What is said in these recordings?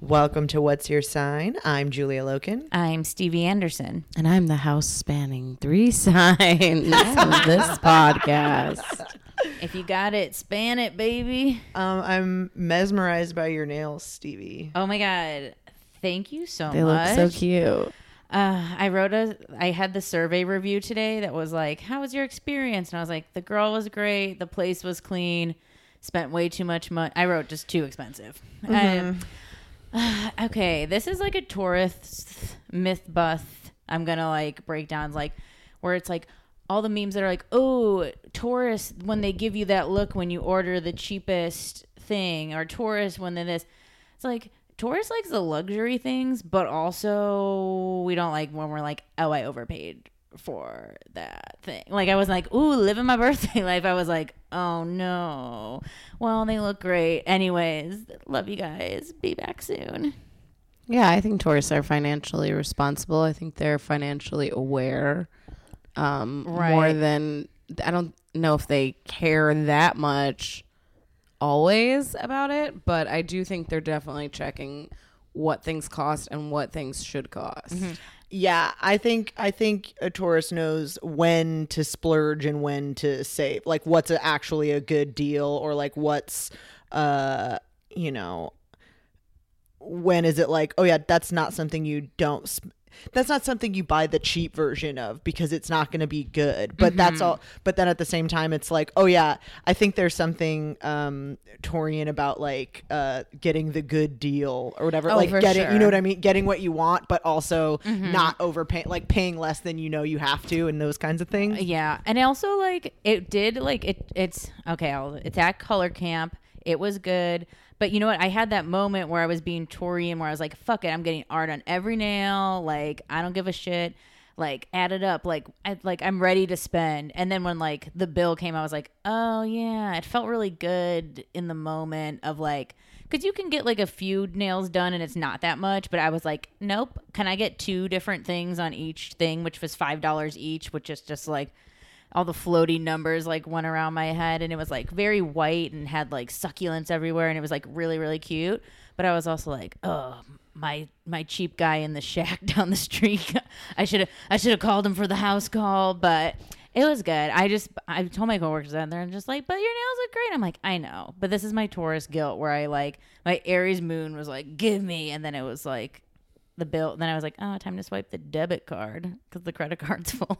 Welcome to What's Your Sign? I'm Julia Loken. I'm Stevie Anderson. And I'm the house spanning three signs of this podcast. If you got it, span it, baby. Um, I'm mesmerized by your nails, Stevie. Oh my God. Thank you so much. They look so cute. Uh, I wrote a, I had the survey review today that was like, how was your experience? And I was like, the girl was great. The place was clean. Spent way too much money. I wrote just too expensive. I- okay, this is like a Taurus myth bust. I'm gonna like break down like where it's like all the memes that are like, oh, Tauruses when they give you that look when you order the cheapest thing, or Tauruses when they this. It's like Tauruses likes the luxury things, but also we don't like when we're like, oh, I overpaid for that thing. Like I was like, ooh, living my birthday life. I was like, oh no. Well, they look great. Anyways, love you guys. Be back soon. Yeah, I think Tauruses are financially responsible. I think they're financially aware. Um, more than I don't know if they care that much always about it, but I do think they're definitely checking what things cost and what things should cost. Yeah, I think I think a Taurus knows when to splurge and when to save. Like what's a, actually a good deal or like what's uh you know when is it like oh yeah that's not something you don't that's not something you buy the cheap version of because it's not going to be good but that's all but then at the same time it's like oh yeah i think there's something um Taurean about like uh getting the good deal or whatever Oh, like getting you know what i mean getting what you want but also not overpaying like paying less than you know you have to and those kinds of things Yeah, and also like it did like it. It's okay. I'll, it's at color camp. It was good, but you know what? I had that moment where I was being Taurean, where I was like, "Fuck it, I'm getting art on every nail. Like I don't give a shit." like added up like I like I'm ready to spend and then when like the bill came I was like oh yeah it felt really good in the moment of like cuz you can get like a few nails done and it's not that much but I was like nope can I get two different things on each thing which was $5 each which is just like all the floaty numbers like went around my head and it was like very white and had like succulents everywhere and it was like really really cute. But i was also like oh my my cheap guy in the shack down the street i should have i should have called him for the house call. But it was good. I just i told my coworkers there and just like but your nails look great. I'm like i know but this is my taurus guilt where i like my aries moon was like give me and then it was like the bill. Then I was like, oh, time to swipe the debit card because the credit card's full.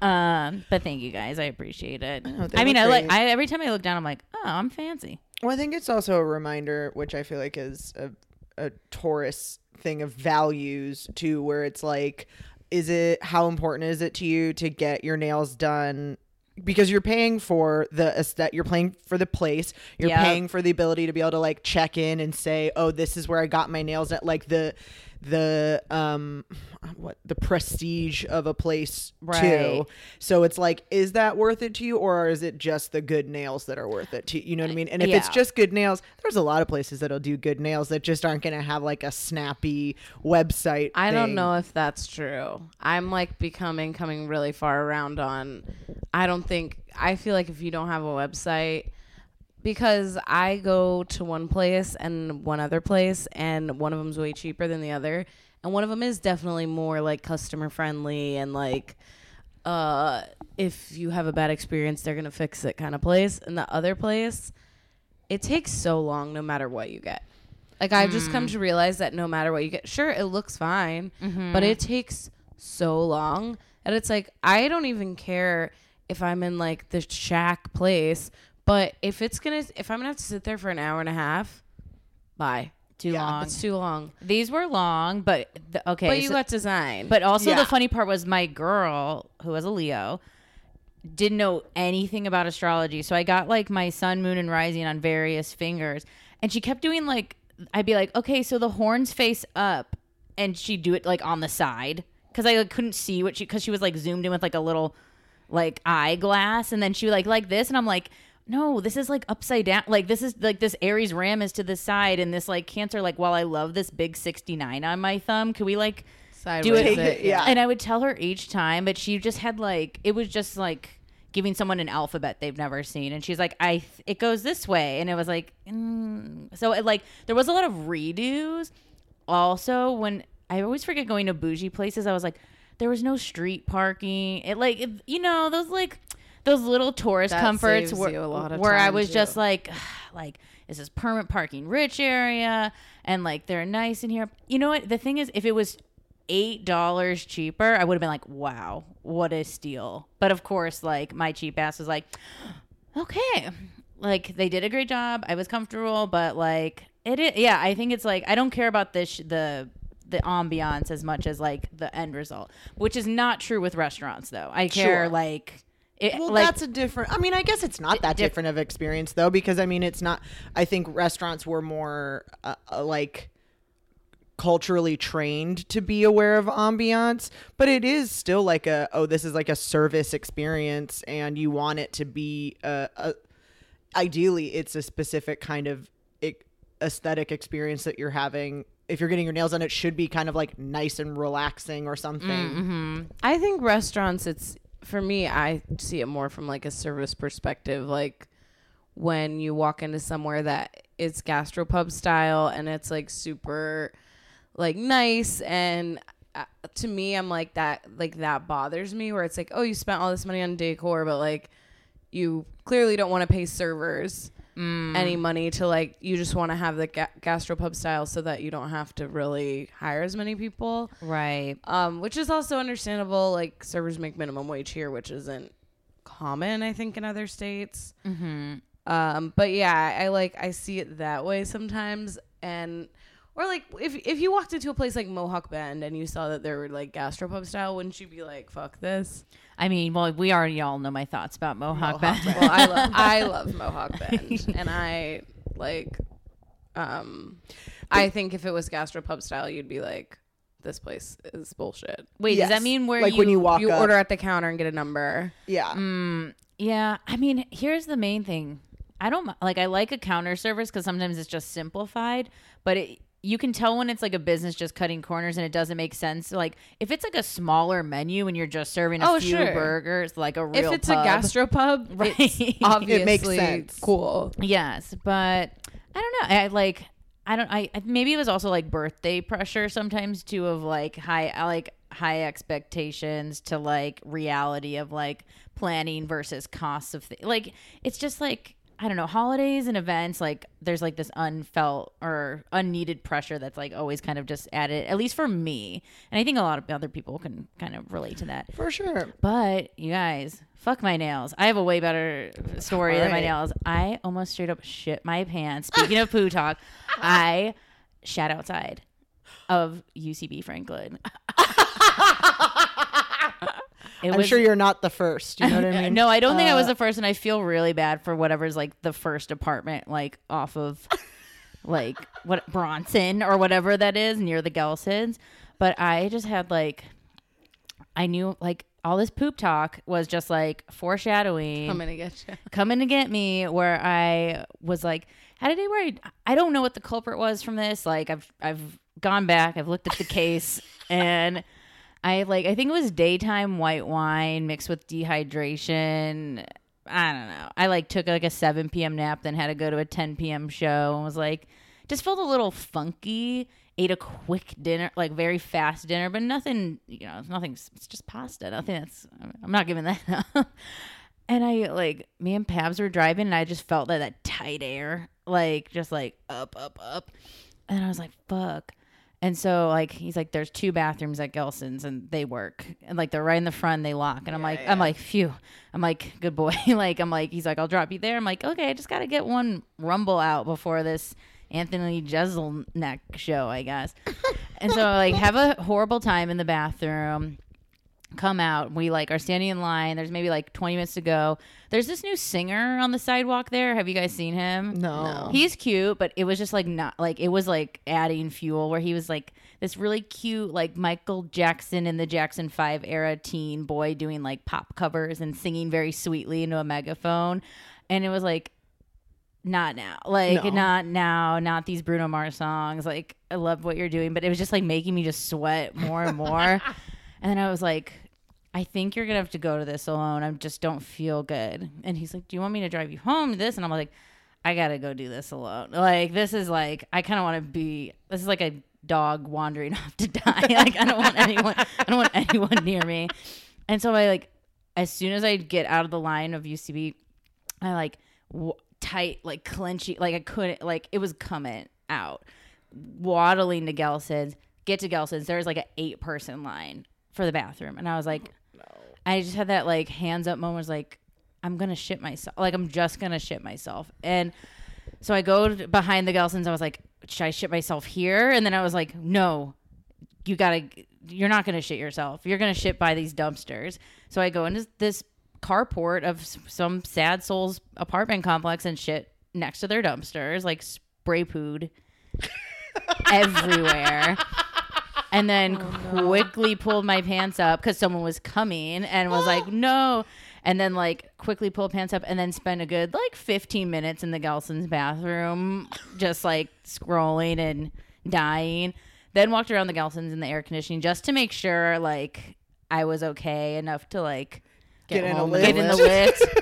um, but thank you guys. I appreciate it. Oh, I mean, I like. I every time I look down, I'm like, oh, I'm fancy. Well, I think it's also a reminder, which I feel like is a, a Taurus thing of values too, where it's like, is it how important is it to you to get your nails done? Because you're paying for the aesthet, you're paying for the place, you're Yep. paying for the ability to be able to like check in and say, oh, this is where I got my nails at, like the the um what the prestige of a place Right. too. So it's like, is that worth it to you, or is it just the good nails that are worth it to you? You know what I mean? And if it's just good nails, there's a lot of places that'll do good nails that just aren't going to have like a snappy website. I don't know if that's true. I'm like becoming coming really far around on I don't think I feel like if you don't have a website because I go to one place and one other place and one of them's way cheaper than the other. And one of them is definitely more like customer friendly and like uh if you have a bad experience they're going to fix it kind of place. And the other place it takes so long no matter what you get. Like I've just come to realize that no matter what you get, sure it looks fine, but it takes so long and it's like I don't even care if I'm in like the shack place, but if it's gonna if I'm gonna have to sit there for an hour and a half, bye. Too Yeah, long. It's too long. These were long, but the, okay. But you so- got design. But also Yeah. the funny part was my girl, who was a Leo, didn't know anything about astrology. So I got like my sun, moon, and rising on various fingers. And she kept doing like I'd be like, okay, so the horns face up, and she'd do it like on the side. Cause I like, couldn't see what she because she was like zoomed in with like a little like eyeglass and then she like like this and I'm like no this is like upside down. Like this is like this Aries ram is to the side and this like cancer like while I love this big 69 on my thumb can we like Sideways. do it, it, yeah. and I would tell her each time but she just had like it was just like giving someone an alphabet they've never seen and she's like I th- it goes this way and it was like mm. so it like there was a lot of redos. Also when I always forget going to bougie places I was like there was no street parking. It like it, you know those like those little tourist That comforts where, a lot of where I was just too. like like is this permit parking rich area? And like they're nice in here. You know what? The thing is if it was eight dollars cheaper I would have been like wow what a steal. But of course like my cheap ass was like okay. Like they did a great job. I was comfortable but like it is yeah i think it's like i don't care about this the the ambiance as much as like the end result which is not true with restaurants though. I care Sure. like it, Well, like that's a different. I mean, I guess it's not that diff- different of experience though, because I mean, it's not. I think restaurants were more uh, uh, like culturally trained to be aware of ambiance, but it is still like a oh, this is like a service experience, and you want it to be a. a ideally, it's a specific kind of aesthetic experience that you're having. If you're getting your nails done, it should be kind of like nice and relaxing or something. I think restaurants it's for me I see it more from like a service perspective like when you walk into somewhere that it's gastropub style and it's like super like nice and uh, to me I'm like that like that bothers me where it's like oh you spent all this money on decor but like you clearly don't want to pay servers any money to like you just want to have the ga- gastropub style so that you don't have to really hire as many people right um, which is also understandable. Like servers make minimum wage here, which isn't common, I think, in other states. Mm-hmm. Um, but yeah, I like I see it that way sometimes, and or like if if you walked into a place like Mohawk Bend and you saw that they were like gastropub style, wouldn't you be like, "Fuck this"? i mean well we already all know my thoughts about mohawk, Bend. Well, I love I love Mohawk Bend, and I like. Um, I think if it was gastropub style, you'd be like, this place is bullshit. Wait, does that mean where like you, when you walk You up? order at the counter and get a number. yeah. Mm, yeah, I mean, here's the main thing. I don't like. I like a counter service because sometimes it's just simplified, but it, you can tell when it's like a business just cutting corners and it doesn't make sense. Like if it's like a smaller menu and you're just serving a Oh, few sure. burgers, like a real if it's pub. a gastropub, Right. it's obviously sense. cool. Yes, but I don't know. I like. I don't. I I- maybe it was also like birthday pressure sometimes too of like high. I like high expectations to like reality of like planning versus costs of th- like it's just like I don't know holidays and events like there's like this unfelt or unneeded pressure that's like always kind of just added at least for me and I think a lot of other people can kind of relate to that For sure. but you guys, fuck my nails. I have a way better story than my nails. I almost straight up shit my pants. Speaking of poo talk, I shat outside of UCB Franklin. It I'm sure you're not the first. You know what I mean? no, I don't think I was Uh, the first, and I feel really bad for whatever's like the first apartment, like off of like what Bronson or whatever that is near the Gelsons. But I just had like, I knew like all this poop talk was just like foreshadowing I'm gonna get you. coming to get me where I was like had a day where I, I don't know what the culprit was from this. Like I've I've gone back, I've looked at the case and I like I think it was daytime white wine mixed with dehydration. I don't know. I like took like a 7 p.m. nap, then had to go to a 10 p.m. show and was like just felt a little funky. Ate a quick dinner, like very fast dinner, but nothing, you know, nothing. It's just pasta. Nothing that's. I'm not giving that up. And I like me and Pabs were driving, and I just felt that that tight air, like just like up, up, up, and I was like, "Fuck." And so like he's like, "There's two bathrooms at Gelson's, and they work, and like they're right in the front, and they lock." And I'm like, "I'm like, phew." I'm like, "Good boy." like I'm like, he's like, "I'll drop you there." I'm like, "Okay, I just gotta get one rumble out before this." Anthony Jeselnik show, I guess. and so like have a horrible time in the bathroom come out. We like are standing in line. There's maybe like 20 minutes to go. There's this new singer on the sidewalk there. Have you guys seen him? No. He's cute, but it was just like not like it was like adding fuel where he was like this really cute like Michael Jackson in the Jackson 5 era teen boy doing like pop covers and singing very sweetly into a megaphone. And it was like not now. Like No. not now, not these Bruno Mars songs. Like I love what you're doing, but it was just like making me just sweat more and more. and then I was like, I think you're gonna have to go to this alone. I just don't feel good. And he's like, Do you want me to drive you home to this? And I'm like, I gotta go do this alone. Like this is like I kinda wanna be this is like a dog wandering off to die. like I don't want anyone I don't want anyone near me. And so I like as soon as I get out of the line of UCB, I like w- tight, like clenchy, like I couldn't, like it was coming out, waddling to Gelson's. Get to Gelson's. There's like an eight person line for the bathroom, and I was like, I just had that like hands up moment. Was like, I'm gonna shit myself. Like I'm just gonna shit myself, and so I go to- behind the Gelson's. I was like, should I shit myself here? And then I was like, no, you gotta you're not gonna shit yourself you're gonna shit by these dumpsters so i go into this carport of some sad souls apartment complex and shit next to their dumpsters like spray pooed everywhere and then quickly pulled my pants up because someone was coming and was like no. And then like quickly pulled pants up and then spent a good like 15 minutes in the gelson's bathroom just like scrolling and dying. Then walked around the gelson's in the air conditioning just to make sure like i was okay enough to like Get in a home, lift. get in the lift.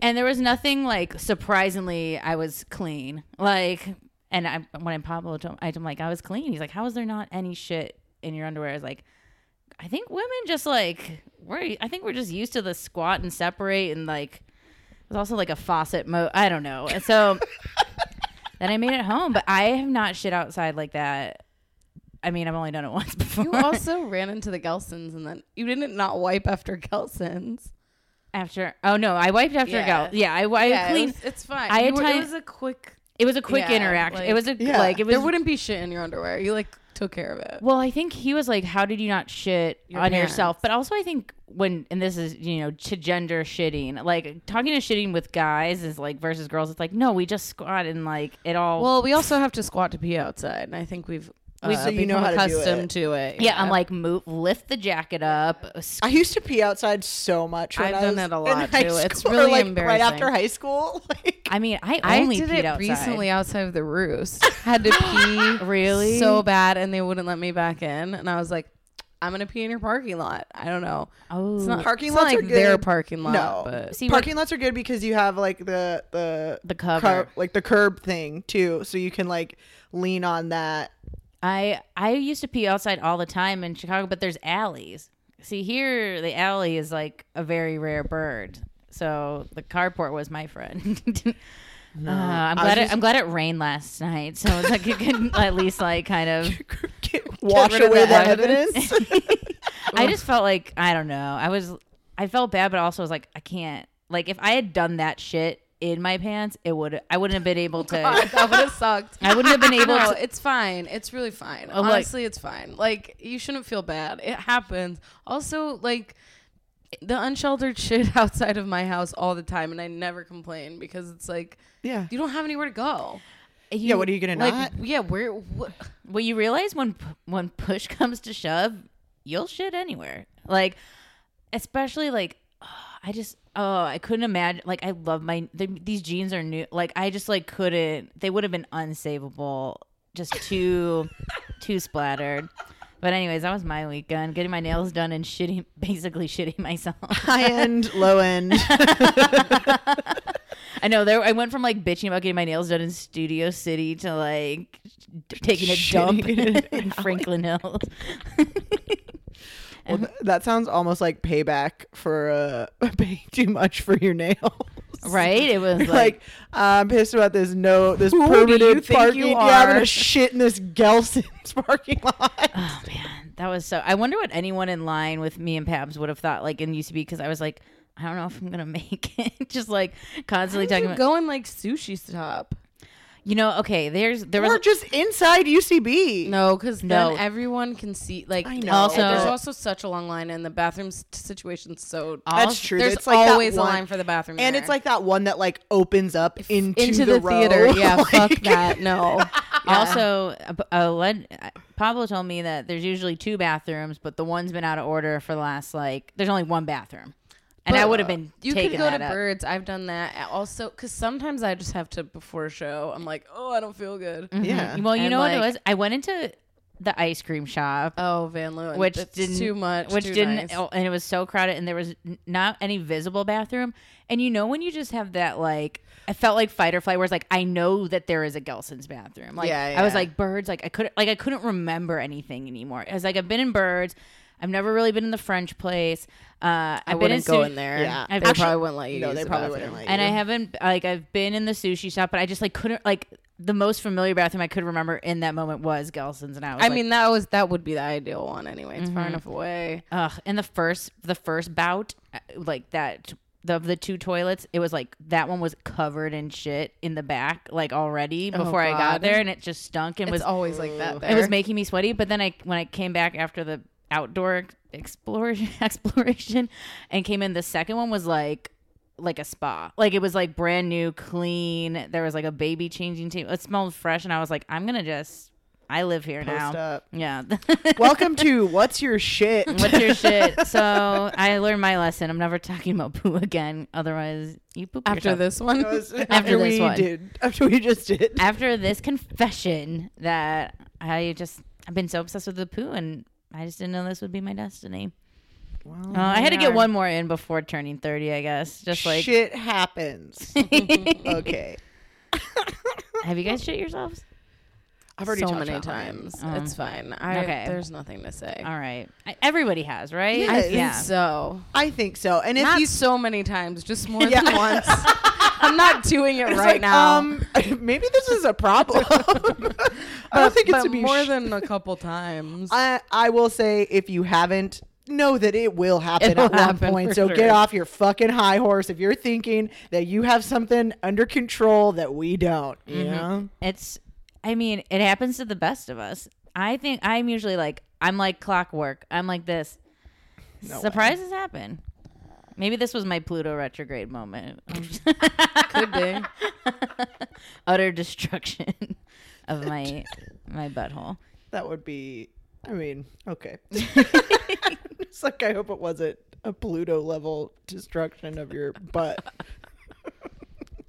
And there was nothing like surprisingly i was clean. Like and I, when Pablo told I him like I was clean, he's like, "How is there not any shit in your underwear?" I was like, "I think women just like we're. I think we're just used to the squat and separate, and like there's also like a faucet mode. I don't know." And so then I made it home, but I have not shit outside like that. I mean, I've only done it once before. You also ran into the Gelsons and then you didn't not wipe after Gelsons. after oh no, I wiped after Yeah. gal. Yeah, I, I yeah, cleaned. It was, it's fine. I had You were- time- it was a quick. It was a quick yeah, interaction. like- it was a Yeah. like it was there wouldn't be shit in your underwear. You like took care of it. Well, I think he was like, "How did you not shit Your on yourself?" But also, I think when and this is you know to gender shitting, like talking to shitting with guys is like versus girls. It's like no, we just squat and like it all. Well, we also have to squat to pee outside, and I think we've We uh, so you know become how to do accustomed it. to it. Yeah, I'm like move, lift the jacket up. I used to pee outside so much. When I've I done was it a lot, too. It's school, or, really like, Right after high school, like I mean, I I only did peed it outside. recently outside of the roost. Had to pee Really? so bad, and they wouldn't let me back in. And I was like, "I'm gonna pee in your parking lot." I don't know. Oh, It's not, Parking it's not lots like are their good. parking lot. no, but See, what- parking lots are good because you have like the the the cover. cur- like the curb thing too, so you can like lean on that. I I used to pee outside all the time in Chicago, but there's alleys. See here, the alley is like a very rare bird. So the carport was my friend. Uh, I'm glad. It, I'm glad it rained last night, so it's like you can at least like kind of. Wash away the evidence. I just felt like I don't know. I was I felt bad, but also was like I can't. Like if I had done that shit in my pants, it would I wouldn't have been able to. Oh, that would have sucked. I wouldn't have been able no, to. it's fine. It's really fine. Oh, like- Honestly, it's fine. Like you shouldn't feel bad. It happens. Also, like the unsheltered shit outside of my house all the time, and I never complain because it's like yeah. you don't have anywhere to go. Yeah, what are you gonna Like, not? yeah, where? Wh- Well, you realize when when push comes to shove, you'll shit anywhere. Like, especially like, I just oh I couldn't imagine. Like I love my the, these jeans are new. Like I just like couldn't. They would have been unsavable. Just too too splattered. But anyways, that was my weekend. Getting my nails done and shitting, basically shitting myself. High end, low end. I know there. I went from like bitching about getting my nails done in Studio City to like d- taking a dump Shitting in Franklin Hills. Well, th- that sounds almost like payback for uh, paying too much for your nails. Right? It was like, like, I'm pissed about this no this Who permanent parking. Yeah, I'm gonna shit in this Gelson's parking lot. oh man, that was so. I wonder what anyone in line with me and Pabs would have thought like in UCB because I was like, I don't know if I'm gonna make it. Just like constantly talking about, go in like sushi stop. You know, okay, there's there or was just inside UCB. No, because No. then everyone can see. Like, I know. Also- there's also such a long line, and the bathroom s- situation's so. That's also- true. There's it's like that always a one- line for the bathroom, and there. it's like that one that like opens up into, into the, the, theater. row. Yeah, fuck that. No. Also, uh, uh, led, uh, Pablo told me that there's usually two bathrooms, but the one's been out of order for the last like. There's only one bathroom, and I would have been You taking could go that to up. Birds. I've done that. Also, because sometimes I just have to before a show. I'm like, oh, I don't feel good. Mm-hmm. Yeah. Well, you And, know what it was? I went into the ice cream shop. Oh, Van Leeuwen, which That's didn't too much. which too didn't nice. oh, and it was so crowded and there was n- not any visible bathroom and you know when you just have that like I felt like fight or flight where it's like I know that there is a Gelson's bathroom like Yeah, I was like birds like I couldn't like I couldn't remember anything anymore I was like I've been in birds I've never really been in the French place uh I I've been in wouldn't go su- in there. Yeah. they I've actually- probably wouldn't let you. No, use they probably bathroom. wouldn't let and. I haven't like I've been in the sushi shop but I just like couldn't like the most familiar bathroom I could remember in that moment was Gelson's and I was I like, mean, that was that would be the ideal one anyway. It's far enough away. Ugh, and the first the first bout, uh, like that the of the two toilets, it was like that one was covered in shit in the back, like already Oh, before I got God. there, and it just stunk and It's was always like that. There. it was making me sweaty. But then I when I came back after the outdoor exploration exploration and came in, the second one was like like a spa. Like it was like brand new, clean. There was like a baby changing table. It smelled fresh, and I was like, I'm gonna just. I live here Post now. up. Yeah. Welcome to what's your shit? What's your shit? So I learned my lesson. I'm never talking about poo again. Otherwise, you poop after yourself. this one. after, After we one. did, after we just did. After this confession that I just I've been so obsessed with the poo and I just didn't know this would be my destiny. Well, Uh, I had to get one more in before turning 30, I guess. Just like, shit happens. okay, have you guys shit yourselves? I've already so touched many on times. Um, it's fine. I, okay. There's nothing to say. All right. I, everybody has, right? Yes. I think yeah. so. I think so. And if Not you so many times, just more Yeah. than once. I'm not doing it It's right like, now. Um, maybe this is a problem. I don't think it's but to be more sh- than a couple times. I I will say if you haven't, know that it will happen It'll at one happen point. So sure. get off your fucking high horse if you're thinking that you have something under control that we don't. You Mm-hmm. know. It's, I mean, it happens to the best of us. I think I'm usually like, I'm like clockwork. I'm like this. No way. Surprises happen. Maybe this was my Pluto retrograde moment. Could be. Utter destruction of my my butthole. that would be. I mean, okay. it's like I hope it wasn't a Pluto level destruction of your butt.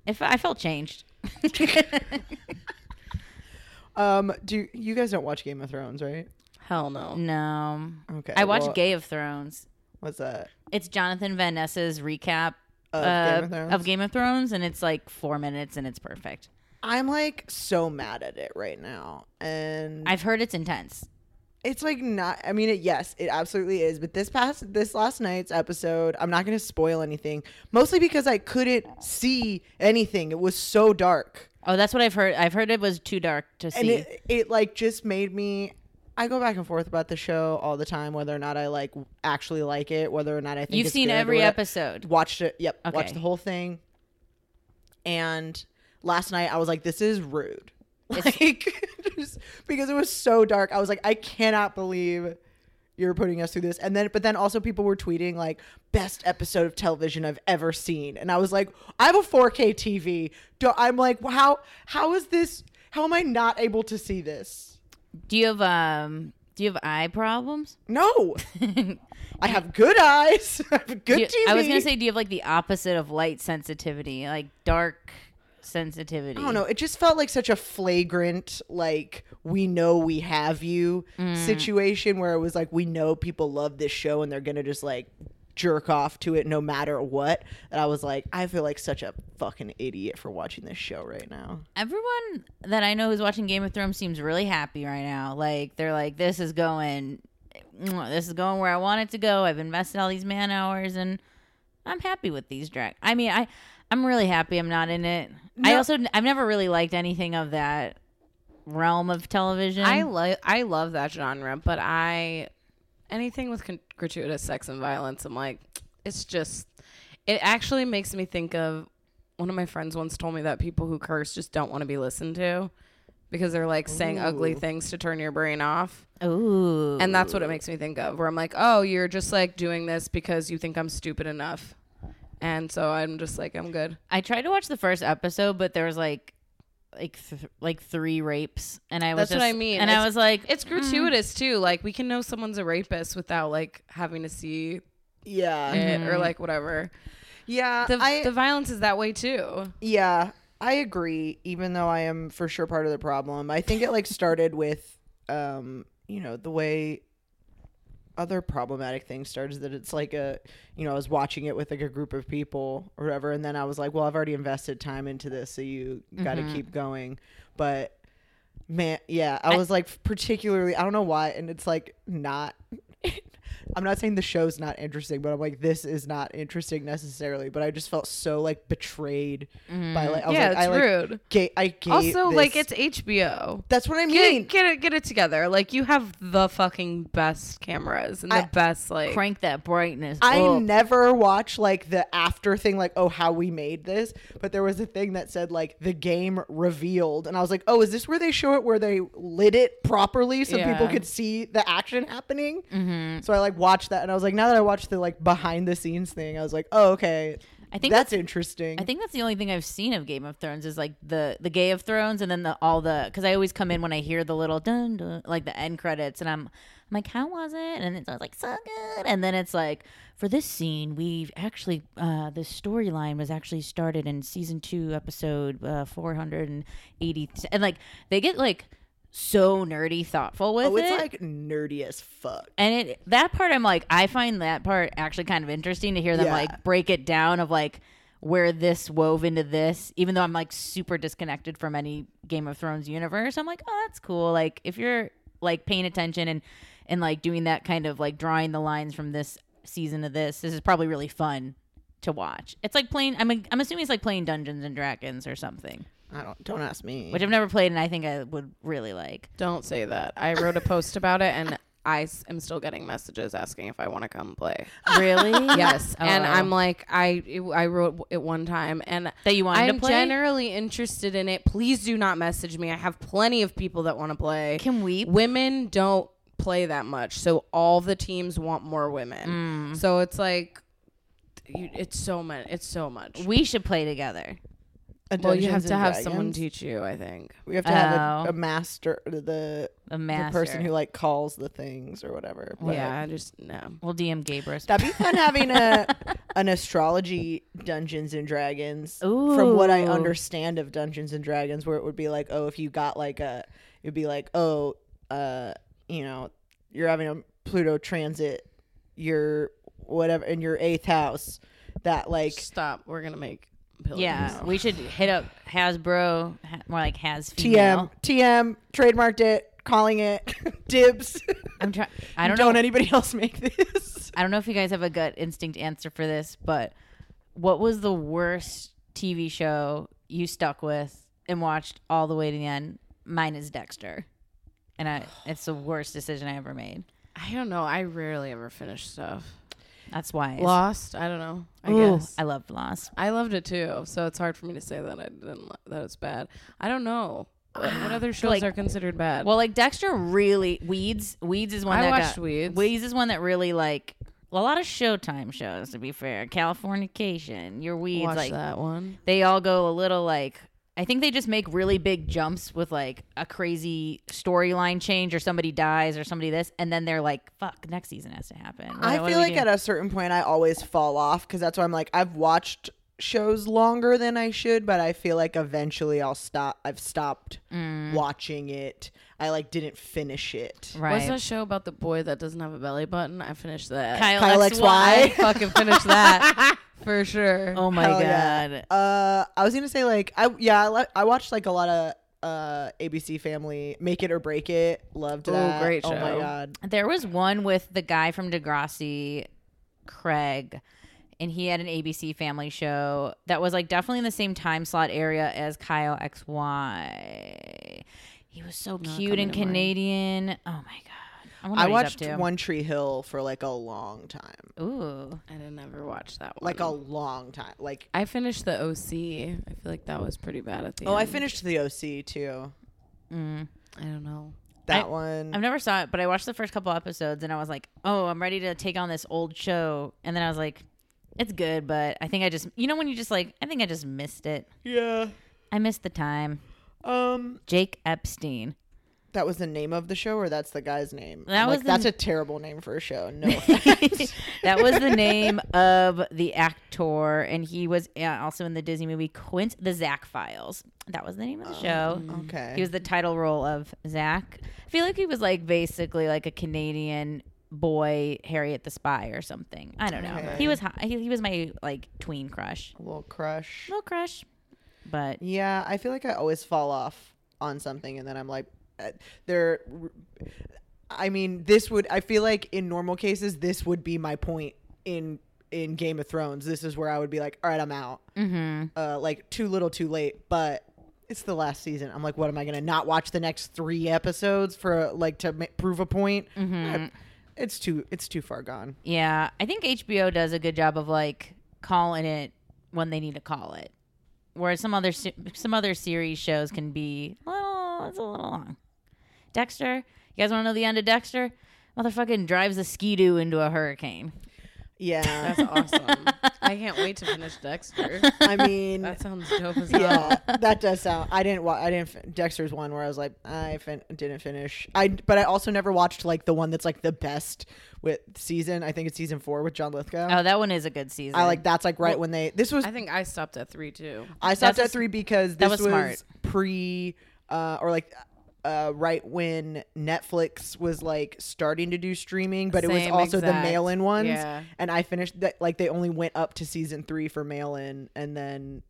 If I felt changed. Um, do you guys don't watch Game of Thrones, right? Hell no. No. Okay, I watch well- Gay of Thrones. What's that? It's Jonathan Van Ness's recap Of uh, Game of Thrones? Game of Thrones, and it's like four minutes, and it's perfect. I'm like so mad at it right now, and I've heard it's intense. It's like not i mean it, yes it absolutely is but this past this last night's episode i'm not going to spoil anything mostly because i couldn't see anything it was so dark Oh, that's what I've heard. I've heard it was too dark to and see. it, it like just made me i go back and forth about the show all the time whether or not i like actually like it whether or not i think You've it's seen good every episode. watched it yep watched the whole thing and last night i was like this is rude like because it was so dark. I was like i cannot believe you're putting us through this. And then but then also people were tweeting like best episode of television i've ever seen. And i was like i have a 4k tv Do, i'm like how how is this how am i not able to see this? Do you have um? Do you have eye problems? no. I have good eyes. I have good you- tv I was gonna say, do you have like the opposite of light sensitivity, like dark sensitivity? I don't know. It just felt like such a flagrant, like we know we have you Mm. situation where it was like we know people love this show and they're gonna just like jerk off to it no matter what. And I was like, I feel like such a fucking idiot for watching this show right now. Everyone that I know who's watching Game of Thrones seems really happy right now. Like they're like, this is going, this is going where I want it to go. I've invested all these man hours, and I'm happy with these drag. I mean, I, I'm really happy. I'm not in it. I also, I've never really liked anything of that realm of television. I love I love that genre, but I anything with con- gratuitous sex and violence, I'm like, it's just. It actually makes me think of one of my friends once told me that people who curse just don't want to be listened to because they're like saying ugly things to turn your brain off. Ooh, And that's what it makes me think of, where I'm like, oh, you're just like doing this because you think I'm stupid enough. And so I'm just like, I'm good. I tried to watch the first episode, but there was like, like, th- like three rapes, and I was That's what I mean. And I was like, It's gratuitous too. Like we can know someone's a rapist without like having to see Yeah. it or like whatever. Yeah. The, I, the violence is that way too. Yeah, I agree. Even though I am for sure part of the problem, I think it like started with, um, you know, the way other problematic things started. That it's like a, you know, I was watching it with like a group of people or whatever, and then I was like, well, I've already invested time into this, so you got to mm-hmm. keep going. But man, yeah, I was like particularly, I don't know why, and it's like not. I'm not saying the show's not interesting, but I'm like this is not interesting necessarily. But I just felt so like betrayed by like I was Yeah, like it's I like rude. ga- I gave Also, like it's HBO. that's what I mean. it, get it, get it together. Like you have the fucking best cameras and the I- best like. crank that brightness. I up. never watch like the after thing, like oh how we made this. But there was a thing that said like the game revealed, and I was like, oh, is this where they show it where they lit it properly so people could see the action happening? Mm-hmm. So I like watched that, and I was like, now that I watched the like behind the scenes thing, I was like, oh okay, I think that's that's interesting. I think that's the only thing I've seen of Game of Thrones is like the the Gay of Thrones and then the all the because I always come in when I hear the little dun, dun like the end credits and I'm I'm like how was it? And it's I was like so good. And then it's like for this scene we've actually uh the storyline was actually started in season two episode uh 480 and like they get like so nerdy thoughtful with it. oh, it's it like nerdy as fuck. and it that part I'm like I find that part actually kind of interesting to hear them Yeah. like break it down of like where this wove into this even though I'm like super disconnected from any Game of Thrones universe I'm like oh that's cool like if you're like paying attention and and like doing that kind of like drawing the lines from this season to this this is probably really fun to watch it's like playing I'm I'm assuming it's like playing Dungeons and Dragons or something I don't don't ask me. which I've never played and I think I would really like Don't say that. I wrote a post about it and I s- am still getting messages asking if I want to come play. really Yes, and Oh. I'm like, I it, I wrote it one time, and That you wanted to I'm play? generally interested in it. Please do not message me. I have plenty of people that want to play. Can we- Women don't play that much, so all the teams want more women. Mm. So it's like, you, it's so much. It's so much. we should play together A Well, you have to and have someone teach you. I think. We have to have Oh. a, a master, the A the person who like calls the things or whatever. But yeah, I just no. We'll DM Gabrus. That'd be fun having a an astrology Dungeons and Dragons. From what I understand of Dungeons and Dragons, where it would be like, oh, if you got like a, it'd be like, oh, uh, you know, you're having a Pluto transit, your whatever in your eighth house, that like Stop. We're gonna make. Pillars. yeah, we should hit up Hasbro, ha- more like Has female. TM TM trademarked it, calling it dibs. I'm trying. I don't Don't know. anybody else make this? I don't know if you guys have a gut instinct answer for this, but what was the worst TV show you stuck with and watched all the way to the end? Mine is Dexter, and I, it's the worst decision I ever made. I don't know. I rarely ever finish stuff. That's why. Lost. I don't know. I Ooh, guess. I loved Lost. I loved it too, so it's hard for me to say that I didn't that it's bad. I don't know. What, what ah, other shows Like- are considered bad? Well, like Dexter really Weeds. Weeds is one I that watched got, Weeds. Weeds is one that really like a lot of Showtime shows. To be fair, Californication, Your Weeds, watch like that one. they all go a little like. I think they just make really big jumps with like a crazy storyline change, or somebody dies, or somebody this, and then they're like, "Fuck, next season has to happen." What- I what feel like do? at a certain point I always fall off because that's why I'm like I've watched shows longer than I should, but I feel like eventually I'll stop. I've stopped mm. watching it. I like didn't finish it. right. What's that show about the boy that doesn't have a belly button? I finished that. Kyle, Kyle XY. I XY. fucking finished that for sure. Oh my Hell god. yeah. Uh, I was gonna say like I yeah I, li- I watched like a lot of uh ABC Family, Make It or Break It. Loved Ooh, that. great Oh my show. god. There was one with the guy from Degrassi, Craig, and he had an ABC family show that was like definitely in the same time slot area as Kyle XY. He was so cute and to mind. Canadian. Oh my god. I, I watched. One Tree Hill for like a long time, Ooh. I didn't ever watch that one. like a long time. Like I finished the OC. I feel like that was pretty bad at the end. oh, end. I finished the OC too. Mm. I don't know. That I- one. I've never saw it, but I watched the first couple episodes and I was like, "Oh, I'm ready to take on this old show." And then I was like, "It's good, but I think I just, you know, when you just like, I think I just missed it. yeah. I missed the time." Um. Jake Epstein. That was the name of the show, or that's the guy's name. That I'm was like, the- that's a terrible name for a show. No offense. that was the name of the actor, and he was uh, also in the Disney movie Quint the Zack Files. That was the name of the show. okay. He was the title role of Zack. I feel like he was like basically like a Canadian boy, Harriet the Spy or something. I don't know. Okay. He was hot. He, he was my like tween crush, a little crush. little crush, but Yeah, I feel like I always fall off on something, and then I'm like, uh, there. I mean, this would. I feel like in normal cases, this would be my point in in Game of Thrones. This is where I would be like, all right, I'm out. mm-hmm. Uh, like too little, too late. But it's the last season. I'm like, what am I gonna not watch the next three episodes for like to ma- prove a point? I- it's too. It's too far gone. yeah, I think HBO does a good job of like calling it when they need to call it. Whereas some other some other series shows can be a little, it's a little long. Dexter, you guys want to know the end of Dexter? Motherfucking drives a skidoo into a hurricane. Yeah. That's awesome. I can't wait to finish Dexter. I mean, That sounds dope as hell. yeah, that does sound. I didn't. Wa- I didn't. fin- Dexter's one where I was like, I fin- didn't finish. I but I also never watched like the one that's like the best with season. I think it's season four with John Lithgow. Oh, that one is a good season. I like that's like right Well, when they. This was. I think I stopped at three too. I stopped that's at three because that this was smart. pre, uh, or like. Uh, right when Netflix was like starting to do streaming, but it was Same also the mail-in ones, Yeah. and I finished that. Like they only went up to season three for mail-in, and then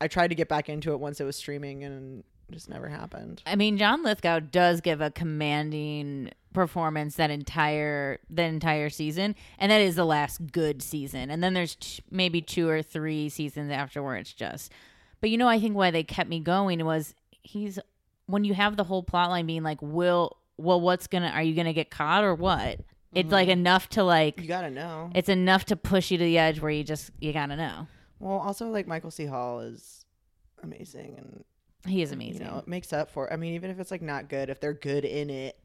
I tried to get back into it once it was streaming, and it just never happened. I mean, John Lithgow does give a commanding performance that entire the entire season, and that is the last good season. And then there's t- maybe two or three seasons afterwards, just. But you know, I think why they kept me going was he's when you have the whole plot line being like, will well, what's gonna are you gonna get caught or what? It's like mm-hmm. enough to like You gotta know. It's enough to push you to the edge where you just you gotta know. Well, also like Michael C. Hall is amazing, and He is amazing. you know it makes up for. I mean, even if it's like not good, if they're good in it,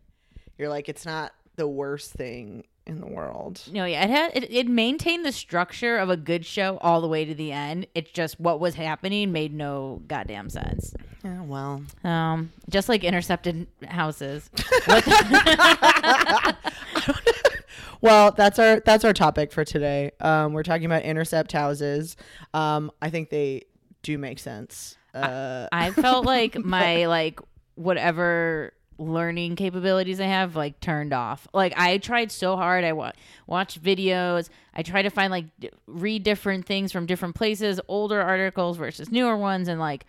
you're like it's not the worst thing in the world. No, yeah, it had it, it maintained the structure of a good show all the way to the end. It's just what was happening made no goddamn sense. Yeah, well, Um, just like intercepted houses. well, that's our that's our topic for today. Um, we're talking about intercept houses. Um, I think they do make sense. Uh, I felt like my like whatever learning capabilities I have like turned off. Like I tried so hard. I wa- watched videos. I tried to find like d- read different things from different places, older articles versus newer ones, and like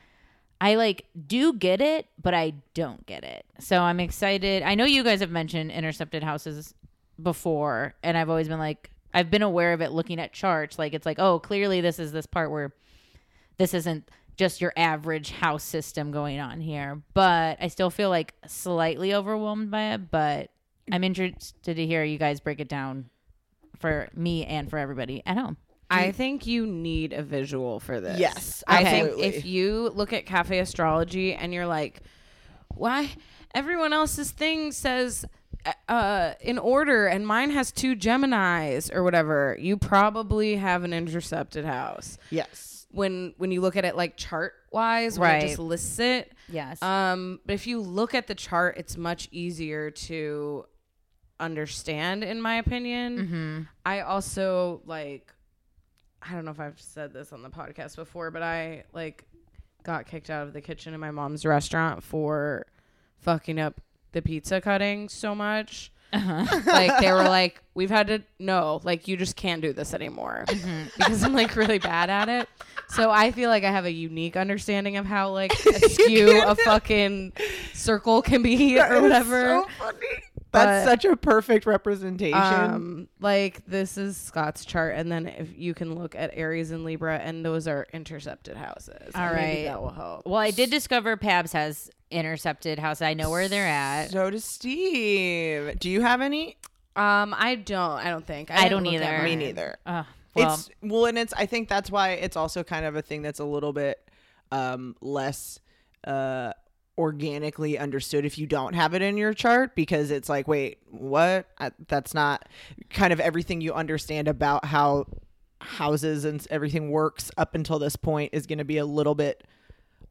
I like do get it, but I don't get it. So I'm excited. I know you guys have mentioned intercepted houses before, and I've always been like I've been aware of it looking at charts. Like it's like, oh, clearly this is this part where this isn't just your average house system going on here. But I still feel like slightly overwhelmed by it. But I'm interested to hear you guys break it down for me and for everybody at home. I think you need a visual for this. Yes, I absolutely. think if you look at cafe astrology and you're like, why everyone else's thing says uh in order and mine has two Geminis or whatever, you probably have an intercepted house. yes, When when you look at it like chart wise, where it just lists it. Yes. Um, but if you look at the chart, it's much easier to understand, in my opinion. mm-hmm. I also like I don't know if I've said this on the podcast before, but I like got kicked out of the kitchen in my mom's restaurant for fucking up the pizza cutting so much. like they were like, we've had to no, like you just can't do this anymore because I'm like really bad at it. So I feel like I have a unique understanding of how like askew a fucking circle can be or whatever. So funny. That's But- such a perfect representation. Um, like this is Scott's chart, and then if you can look at Aries and Libra, and those are intercepted houses. All and maybe right. that will help. well, I did discover Pabs has intercepted house. I know where they're at. so does Steve. Do you have any? Um, I don't. I don't think. I didn't don't either. Me neither. Uh, well, it's well, and it's. I think that's why it's also kind of a thing that's a little bit um, less uh, organically understood if you don't have it in your chart because it's like, wait, what? I, that's not kind of everything you understand about how houses and everything works up until this point is going to be a little bit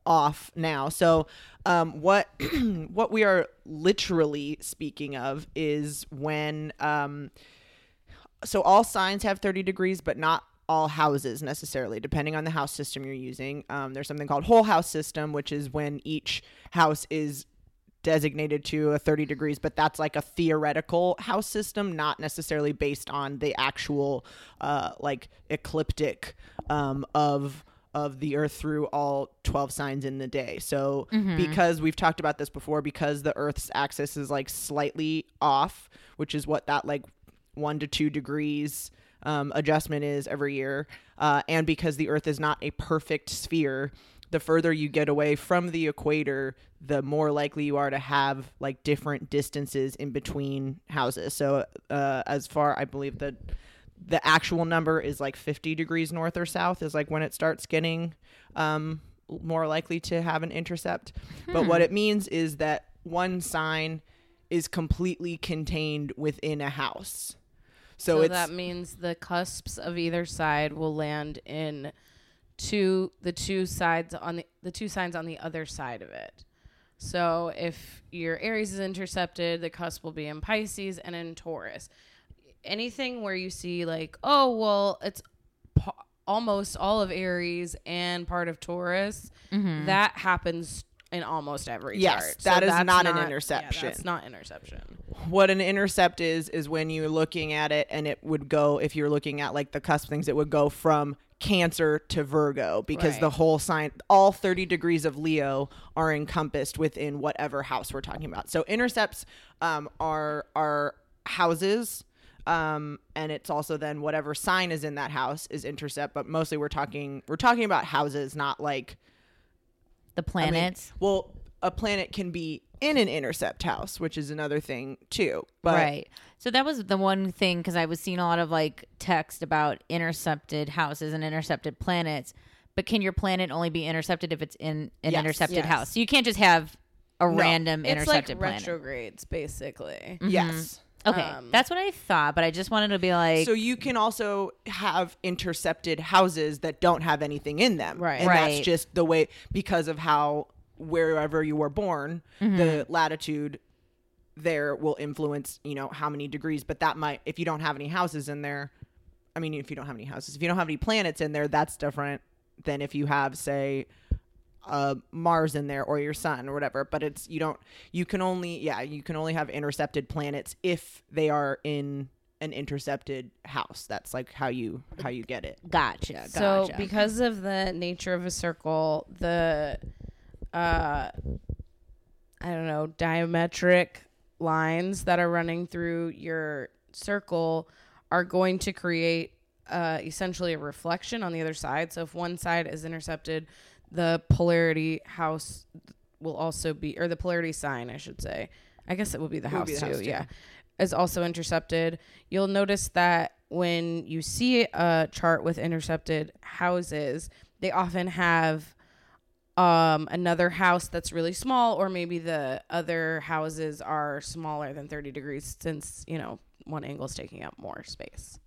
off now. So, um, what what we are literally speaking of is when um, so all signs have 30 degrees, but not all houses necessarily, depending on the house system you're using. Um, there's something called whole house system, which is when each house is designated to a 30 degrees, but that's like a theoretical house system, not necessarily based on the actual uh, like ecliptic um, of of the earth through all 12 signs in the day. So because we've talked about this before because the earth's axis is like slightly off, which is what that like 1 to 2 degrees um, adjustment is every year, uh, and because the Earth is not a perfect sphere, the further you get away from the equator, the more likely you are to have like different distances in between houses. So, uh, as far I believe that the actual number is like 50 degrees north or south is like when it starts getting um, more likely to have an intercept. But what it means is that one sign is completely contained within a house. So, So, that means the cusps of either side will land in two the two sides on the the two signs on the other side of it. So if your Aries is intercepted, the cusp will be in Pisces and in Taurus. Anything where you see like, oh well, it's pa- almost all of Aries and part of Taurus, mm-hmm. that happens in almost every Yes, chart. that is that's not an yeah, interception. that's not interception. What an intercept is is when you're looking at it and it would go if you're looking at like the cusp things it would go from cancer to virgo because Right. the whole sign all 30 degrees of leo are encompassed within whatever house we're talking about so intercepts um, are are houses um, and it's also then whatever sign is in that house is intercept but mostly we're talking we're talking about houses not like the I mean, planets. well, a planet can be in an intercept house, which is another thing too. But right. So that was the one thing because I was seeing a lot of like text about intercepted houses and intercepted planets. But can your planet only be intercepted if it's in an Yes. intercepted Yes. house? So you can't just have a random It's like intercepted planet. retrogrades, basically. yes, Okay, Um, that's what I thought, but I just wanted to be like, so you can also have intercepted houses that don't have anything in them. Right. And Right. that's just the way because of how wherever you were born, Mm-hmm. the latitude there will influence, you know, how many degrees. But that might if you don't have any houses in there, I mean if you don't have any houses, if you don't have any planets in there, that's different than if you have, say, uh, Mars in there or your sun or whatever. But it's you don't you can only yeah you can only have intercepted planets if they are in an intercepted house. That's like how you how you get it. gotcha, So because of the nature of a circle, the uh I don't know, diametric lines that are running through your circle are going to create uh, essentially a reflection on the other side. So if one side is intercepted, the polarity house will also be, or the polarity sign, I should say. I guess it would be the house be the too. house, too. Yeah, is also intercepted. You'll notice that when you see a chart with intercepted houses, they often have um another house that's really small or maybe the other houses are smaller than 30 degrees since you know one angle is taking up more space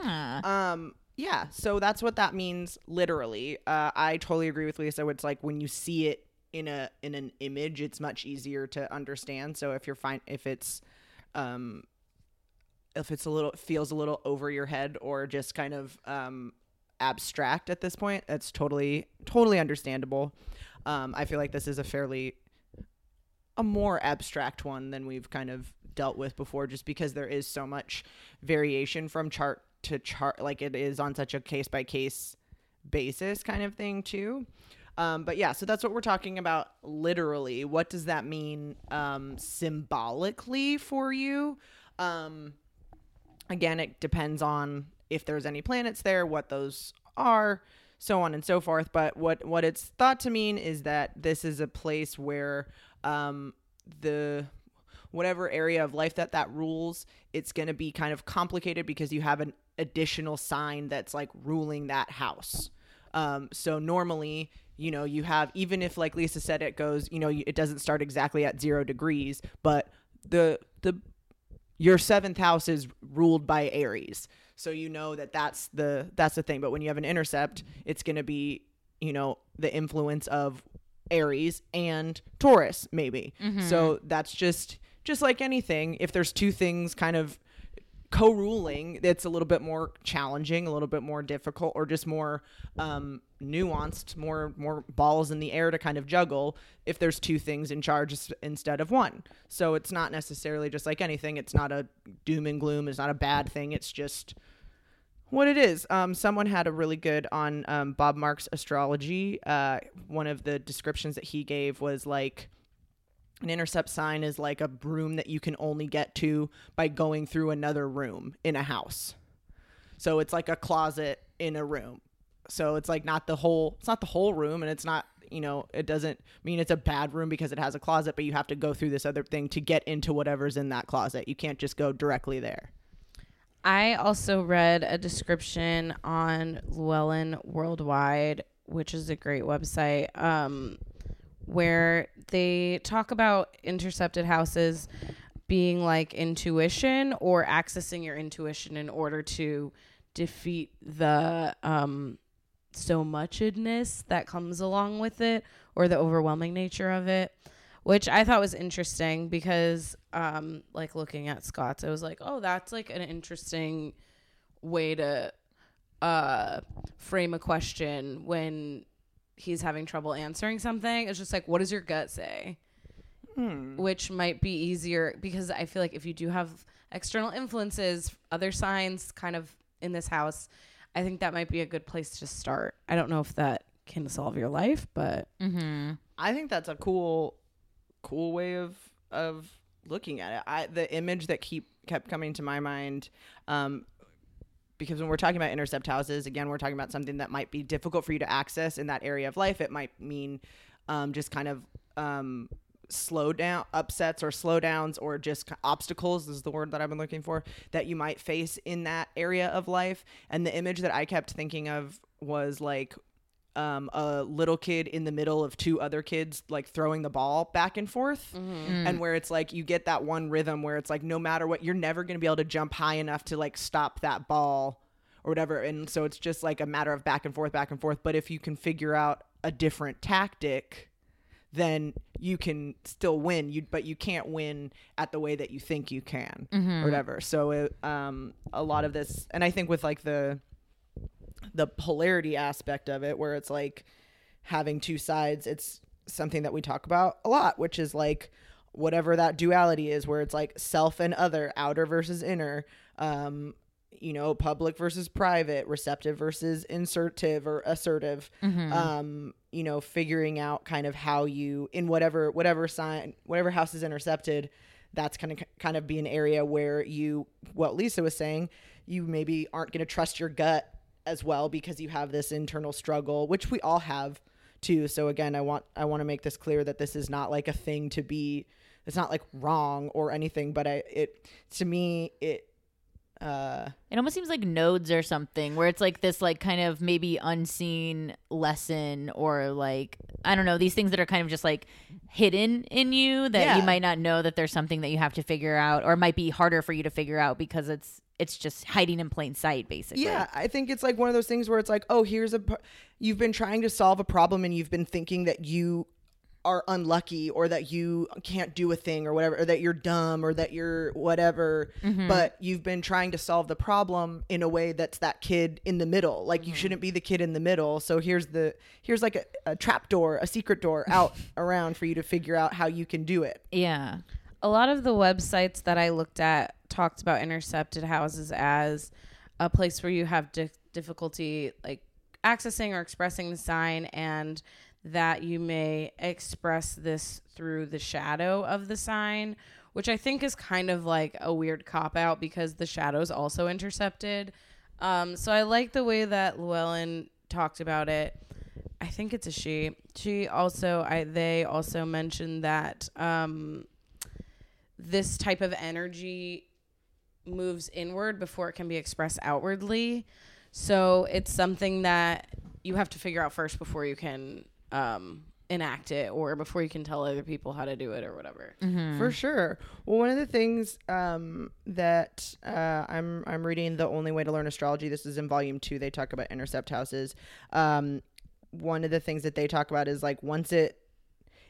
Huh. Um yeah, so that's what that means literally. Uh, I totally agree with Lisa. It's like when you see it in a in an image, it's much easier to understand. So if you're fine, if it's um, if it's a little feels a little over your head or just kind of um, abstract at this point, that's totally totally understandable. Um, I feel like this is a fairly a more abstract one than we've kind of dealt with before just because there is so much variation from chart to chart. Like it is on such a case by case basis kind of thing too. Um, but yeah so that's what we're talking about literally. What does that mean um, symbolically for you? Um, again it depends on if there's any planets there what those are so on and so forth. But what what it's thought to mean is that this is a place where um, the whatever area of life that that rules it's going to be kind of complicated because you have an additional sign that's like ruling that house. Um, so normally you know you have even if like lisa said it goes you know it doesn't start exactly at zero degrees but the the your seventh house is ruled by aries so you know that that's the that's the thing. But when you have an intercept it's going to be you know the influence of aries and taurus maybe. So that's just just like anything if there's two things kind of co-ruling it's a little bit more challenging a little bit more difficult or just more um, nuanced more more balls in the air to kind of juggle if there's two things in charge instead of one so it's not necessarily just like anything it's not a doom and gloom it's not a bad thing it's just what it is. Um, someone had a really good on um, Bob Marks astrology. Uh, one of the descriptions that he gave was like an intercept sign is like a room that you can only get to by going through another room in a house. So it's like a closet in a room. So it's like not the whole it's not the whole room and it's not, you know, it doesn't mean it's a bad room because it has a closet, but you have to go through this other thing to get into whatever's in that closet. You can't just go directly there. I also read a description on Llewellyn Worldwide, which is a great website, um, where they talk about intercepted houses being like intuition or accessing your intuition in order to defeat the um, so muchedness that comes along with it or the overwhelming nature of it which I thought was interesting because, um, like looking at Scott's, I was like, oh, that's like an interesting way to uh, frame a question when he's having trouble answering something. It's just like, what does your gut say? Which might be easier because I feel like if you do have external influences, other signs kind of in this house, I think that might be a good place to start. I don't know if that can solve your life, but Mm-hmm. I think that's a cool, cool way of of looking at it. I the image that keep kept coming to my mind, um, because when we're talking about intercept houses, again, we're talking about something that might be difficult for you to access in that area of life. It might mean um, just kind of um, slow down upsets or slowdowns or just obstacles is the word that I've been looking for that you might face in that area of life. And the image that I kept thinking of was like um, a little kid in the middle of two other kids like throwing the ball back and forth. And where it's like you get that one rhythm where it's like no matter what you're never going to be able to jump high enough to like stop that ball or whatever. And so it's just like a matter of back and forth back and forth. But if you can figure out a different tactic then you can still win. You but you can't win at the way that you think you can or whatever. So it, um a lot of this and i think with like the the polarity aspect of it where it's like having two sides it's something that we talk about a lot which is like whatever that duality is where it's like self and other outer versus inner um you know public versus private receptive versus insertive or assertive um you know figuring out kind of how you in whatever whatever sign whatever house is intercepted that's kind of kind of be an area where you what lisa was saying you maybe aren't going to trust your gut as well because you have this internal struggle which we all have too. So again i want i want to make this clear that this is not like a thing to be it's not like wrong or anything but i it to me it uh It almost seems like nodes or something where it's like this like kind of maybe unseen lesson or like I don't know, these things that are kind of just like hidden in you that Yeah. you might not know that there's something that you have to figure out or it might be harder for you to figure out because it's it's just hiding in plain sight basically. Yeah, I think it's like one of those things where it's like, oh, here's a, you've been trying to solve a problem and you've been thinking that you are unlucky or that you can't do a thing or whatever, or that you're dumb or that you're whatever, mm-hmm. but you've been trying to solve the problem in a way that's that kid in the middle. Like you mm-hmm. shouldn't be the kid in the middle. So here's the, here's like a, a trap door, a secret door out around for you to figure out how you can do it. Yeah. a lot of the websites that I looked at talked about intercepted houses as a place where you have di- difficulty like accessing or expressing the sign and that you may express this through the shadow of the sign which i think is kind of like a weird cop out because the shadow's also intercepted. Um, so i like the way that llewellyn talked about it. I think it's a she. She also i they also mentioned that um, this type of energy moves inward before it can be expressed outwardly. So it's something that you have to figure out first before you can um, enact it or before you can tell other people how to do it or whatever. For sure. Well, one of the things um, that uh, I'm I'm reading, the only way to learn astrology. This is in volume two. They talk about intercept houses. Um, one of the things that they talk about is like once it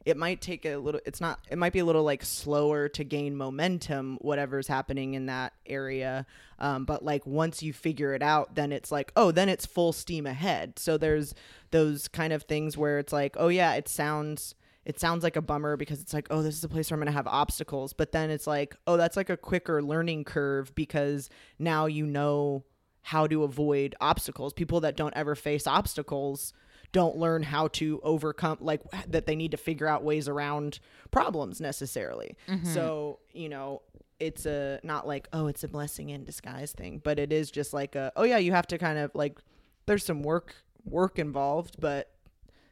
it might take a little it's not it might be a little like slower to gain momentum whatever's happening in that area. Um, but like once you figure it out then it's like oh then it's full steam ahead. So there's those kind of things where it's like oh yeah it sounds it sounds like a bummer because it's like oh this is a place where i'm going to have obstacles. But then it's like oh that's like a quicker learning curve because now you know how to avoid obstacles. People that don't ever face obstacles don't learn how to overcome like that they need to figure out ways around problems necessarily. Mm-hmm. So you know it's a not like oh it's a blessing in disguise thing but it is just like a oh yeah you have to kind of like there's some work work involved but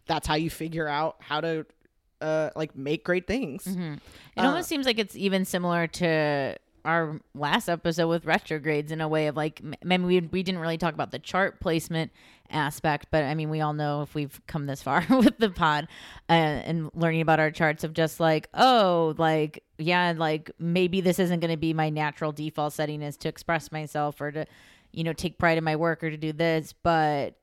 that's how you figure out how to uh like make great things. Mm-hmm. It uh, almost seems like it's even similar to our last episode with retrogrades in a way of like, maybe we, we didn't really talk about the chart placement aspect, but I mean, we all know if we've come this far with the pod uh, and learning about our charts of just like, oh, like, yeah, like maybe this isn't going to be my natural default setting is to express myself or to, you know, take pride in my work or to do this, but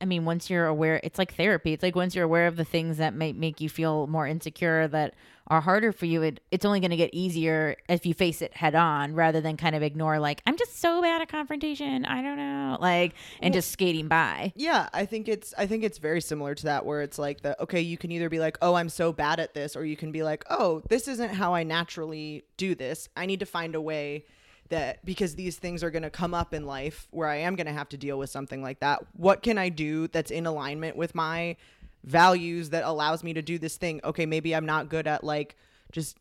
I mean, once you're aware, it's like therapy. It's like once you're aware of the things that might make you feel more insecure that are harder for you, it, it's only going to get easier if you face it head on rather than kind of ignore, like, I'm just so bad at confrontation. I don't know. Like, and just skating by. Yeah, I think it's I think it's very similar to that where it's like the okay, you can either be like, "Oh, I'm so bad at this," or you can be like, "Oh, this isn't how I naturally do this. I need to find a way that because these things are going to come up in life where I am going to have to deal with something like that. What can I do that's in alignment with my values that allows me to do this thing? Okay, maybe I'm not good at like just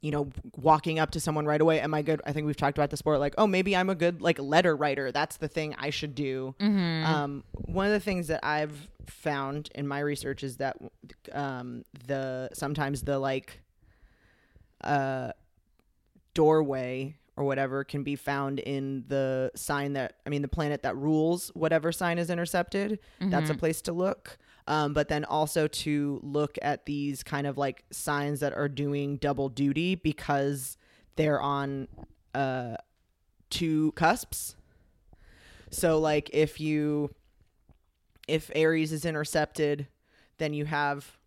you know, walking up to someone right away. Am I good? I think we've talked about the sport. Like, oh, maybe I'm a good like letter writer. That's the thing I should do. Um, one of the things that I've found in my research is that um, the sometimes the like uh, doorway or whatever can be found in the sign that I mean the planet that rules whatever sign is intercepted. That's a place to look. Um, but then also to look at these kind of like signs that are doing double duty because they're on uh, two cusps. So like if you if Aries is intercepted, then you have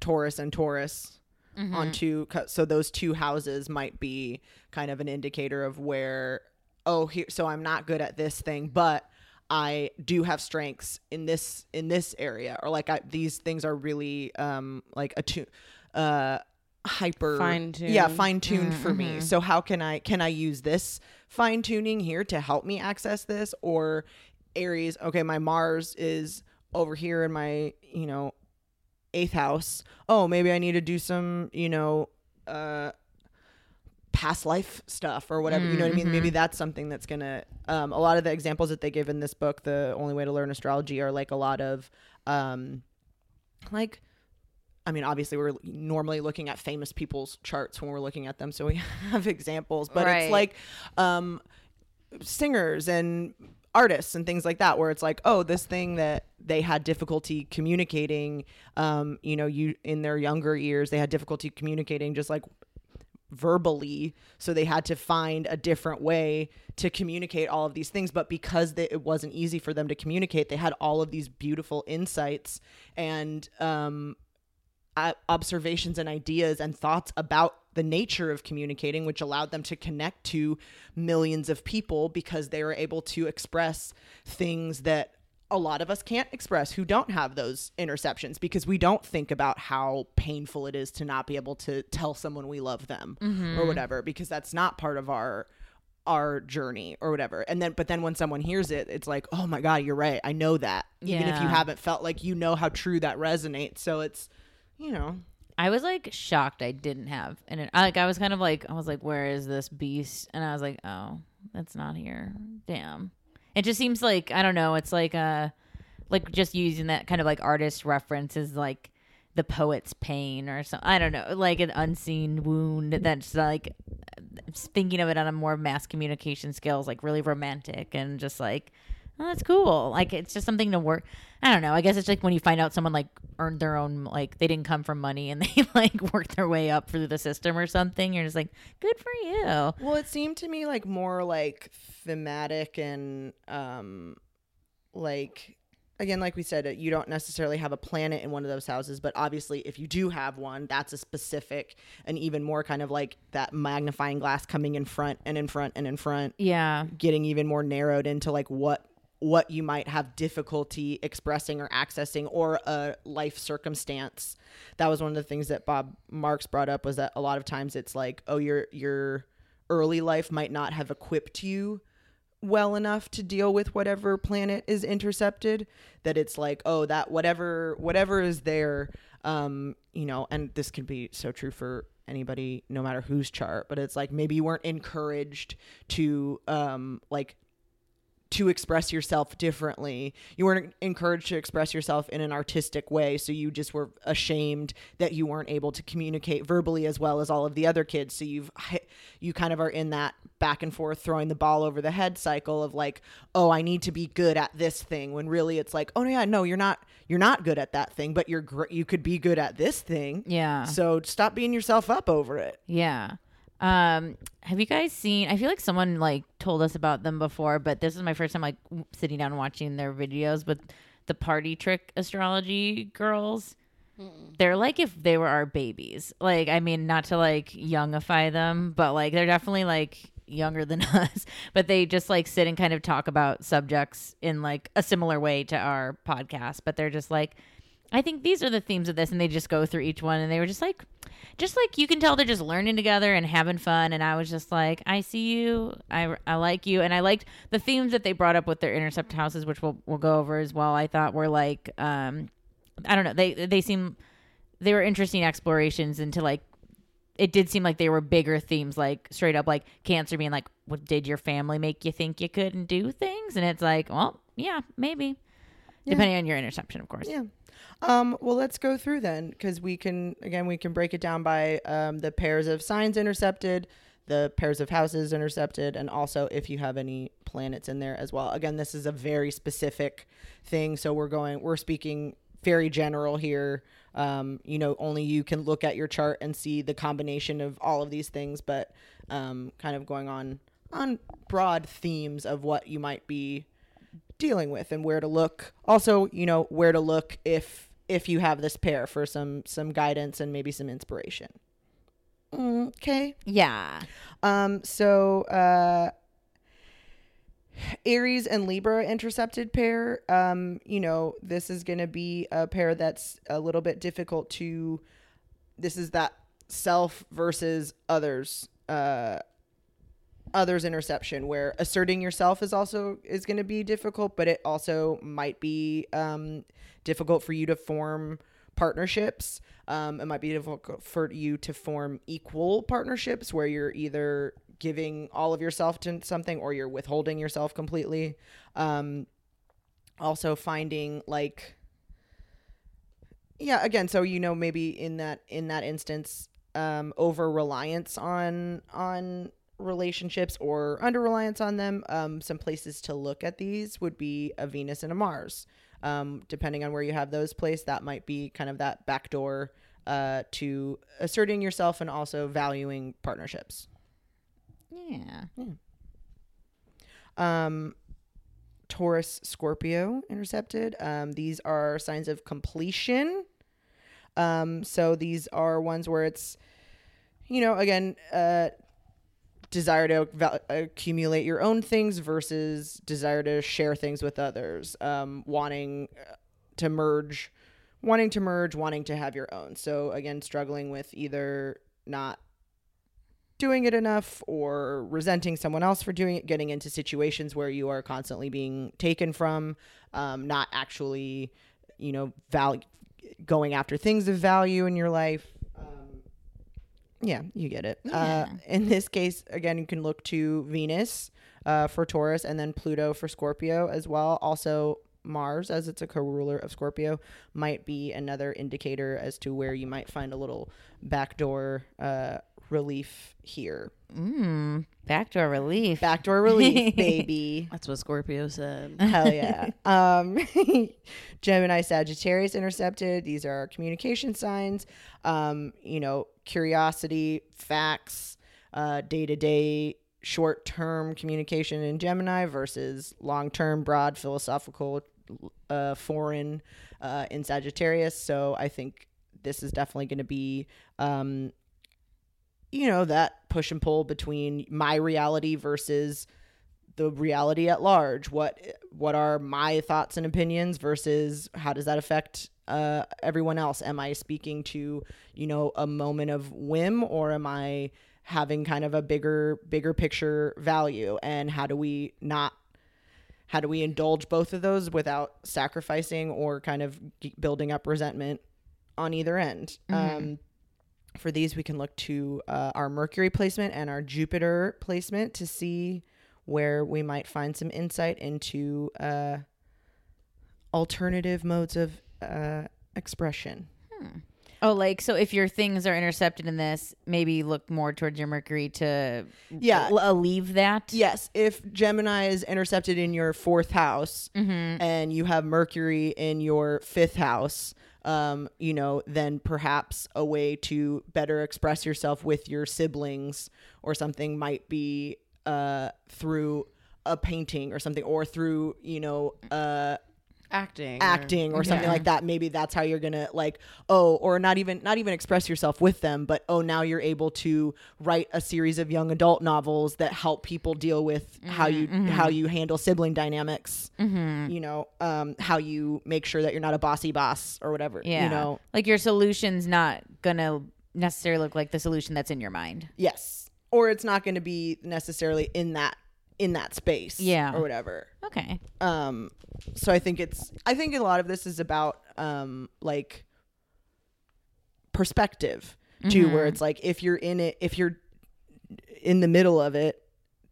Taurus and Taurus on two. cu- So those two houses might be kind of an indicator of where oh here. So I'm not good at this thing, but I do have strengths in this in this area, or like I, these things are really um like a tu- uh hyper Fine-tuned. yeah fine tuned for me so how can i can i use this fine tuning here to help me access this or aries okay my mars is over here in my you know eighth house oh maybe i need to do some you know uh past life stuff or whatever you know what i mean maybe that's something that's gonna um a lot of the examples that they give in this book the only way to learn astrology are like a lot of um like I mean, obviously, we're normally looking at famous people's charts when we're looking at them, so we have examples. But Right. it's like um, singers and artists and things like that, where it's like, oh, this thing that they had difficulty communicating, um, you know, you in their younger years, they had difficulty communicating, just like verbally so they had to find a different way to communicate all of these things. But because they, it wasn't easy for them to communicate they had all of these beautiful insights and um, observations and ideas and thoughts about the nature of communicating, which allowed them to connect to millions of people because they were able to express things that a lot of us can't express who don't have those interceptions because we don't think about how painful it is to not be able to tell someone we love them or mm-hmm. whatever because that's not part of our our journey or whatever. And then but then when someone hears it it's like oh my god you're right. I know that. Yeah. even if you haven't felt like you know how true that resonates. So it's you know I was like shocked I didn't have, and like I was kind of like I was like, where is this beast? And I was like, oh, that's not here. Damn. It just seems like I don't know. It's like uh, like just using that kind of like artist reference is like the poet's pain or something. I don't know, like an unseen wound that's like thinking of it on a more mass communication scale is like really romantic and just like oh, that's cool. Like it's just something to work. I don't know. I guess it's like when you find out someone like earned their own like they didn't come from money and they like worked their way up through the system or something. You're just like, good for you. Well, it seemed to me like more like thematic and um like again like we said uh, you don't necessarily have a planet in one of those houses but obviously if you do have one that's a specific and even more kind of like that magnifying glass coming in front and in front and in front Yeah. getting even more narrowed into like what what you might have difficulty expressing or accessing or a life circumstance. That was one of the things that bob marks brought up was that a lot of times it's like oh your your early life might not have equipped you well enough to deal with whatever planet is intercepted that it's like oh that whatever whatever is there um you know and this can be so true for anybody no matter whose chart but it's like maybe you weren't encouraged to um like to express yourself differently. You weren't encouraged to express yourself in an artistic way, so you just were ashamed that you weren't able to communicate verbally as well as all of the other kids. So you've you kind of are in that back and forth throwing the ball over the head cycle of like, "Oh, I need to be good at this thing." When really it's like, "Oh yeah, no, you're not you're not good at that thing, but you're gr- you could be good at this thing." Yeah. So stop beating yourself up over it. Yeah. Um, have you guys seen? I feel like someone like told us about them before, but this is my first time like sitting down and watching their videos. But the party trick astrology girls, they're like if they were our babies. Like, I mean, not to like youngify them, but like they're definitely like younger than us. But they just like sit and kind of talk about subjects in like a similar way to our podcast. But they're just like. I think these are the themes of this, and they just go through each one, and they were just like, just like you can tell they're just learning together and having fun. And I was just like, I see you, I, I like you, and I liked the themes that they brought up with their intercept houses, which we'll we'll go over as well. I thought were like, um, I don't know, they they seem they were interesting explorations into like it did seem like they were bigger themes, like straight up like cancer being like, what did your family make you think you couldn't do things? And it's like, well, yeah, maybe. Depending on your interception, of course. Yeah. Um, well, let's go through then, because we can again we can break it down by um, the pairs of signs intercepted, the pairs of houses intercepted and also if you have any planets in there as well. Again, this is a very specific thing, so we're going we're speaking very general here. Um, you know, only you can look at your chart and see the combination of all of these things, but um, kind of going on on broad themes of what you might be dealing with and where to look. Also, you know, where to look if if you have this pair for some some guidance and maybe some inspiration. Okay. Yeah. Um, so uh Aries and Libra intercepted pair. Um, you know, this is gonna be a pair that's a little bit difficult to this is that self versus others uh others interception where asserting yourself is also is going to be difficult but it also might be um, difficult for you to form partnerships. Um, it might be difficult for you to form equal partnerships where you're either giving all of yourself to something or you're withholding yourself completely. Um, also finding like yeah again so you know maybe in that in that instance um over reliance on on relationships or under reliance on them um some places to look at these would be a venus and a mars um depending on where you have those placed that might be kind of that backdoor uh to asserting yourself and also valuing partnerships Yeah. um Taurus, Scorpio intercepted. Um, these are signs of completion. Um, so these are ones where it's, you know, again, uh, desire to val- accumulate your own things versus desire to share things with others. Um, wanting uh, to merge, wanting to merge, wanting to have your own. So again, struggling with either not doing it enough or resenting someone else for doing it, getting into situations where you are constantly being taken from, um, not actually, you know, value, going after things of value in your life. Yeah, you get it. Uh, in this case, again, you can look to Venus uh, for Taurus and then Pluto for Scorpio as well. Also, Mars, as it's a co ruler of Scorpio, might be another indicator as to where you might find a little backdoor uh, relief here. Mm. Backdoor relief. Backdoor relief, baby. That's what Scorpio said. Hell yeah. Um, Gemini, Sagittarius intercepted. These are communication signs. Um, you know, curiosity, facts, day to day, short term communication in Gemini versus long term, broad, philosophical, uh, foreign uh, in Sagittarius. So I think this is definitely going to be. Um, you know that push and pull between my reality versus the reality at large what what are my thoughts and opinions versus how does that affect uh, everyone else? Am i speaking to you know a moment of whim or am i having kind of a bigger bigger picture value? And how do we not how do we indulge both of those without sacrificing or kind of building up resentment on either end? Um, for these we can look to uh, our mercury placement and our jupiter placement to see where we might find some insight into uh, alternative modes of uh, expression Oh, like so if your things are intercepted in this, maybe look more towards your Mercury to Yeah. l- alleviate that. yes if gemini is intercepted in your fourth house and you have mercury in your fifth house um, you know then perhaps a way to better express yourself with your siblings or something might be uh, through a painting or something or through you know uh, Acting. acting or something like that maybe that's how you're gonna like oh or not even not even express yourself with them but oh now you're able to write a series of young adult novels that help people deal with how you mm-hmm, how mm-hmm. you handle sibling dynamics mm-hmm. you know um how you make sure that you're not a bossy boss or whatever Yeah. you know Like your solution's not gonna necessarily look like the solution that's in your mind. yes or it's not going to be necessarily in that in that space Yeah. or whatever. Okay. um so i think it's i think a lot of this is about um like perspective too where it's like if you're in it if you're in the middle of it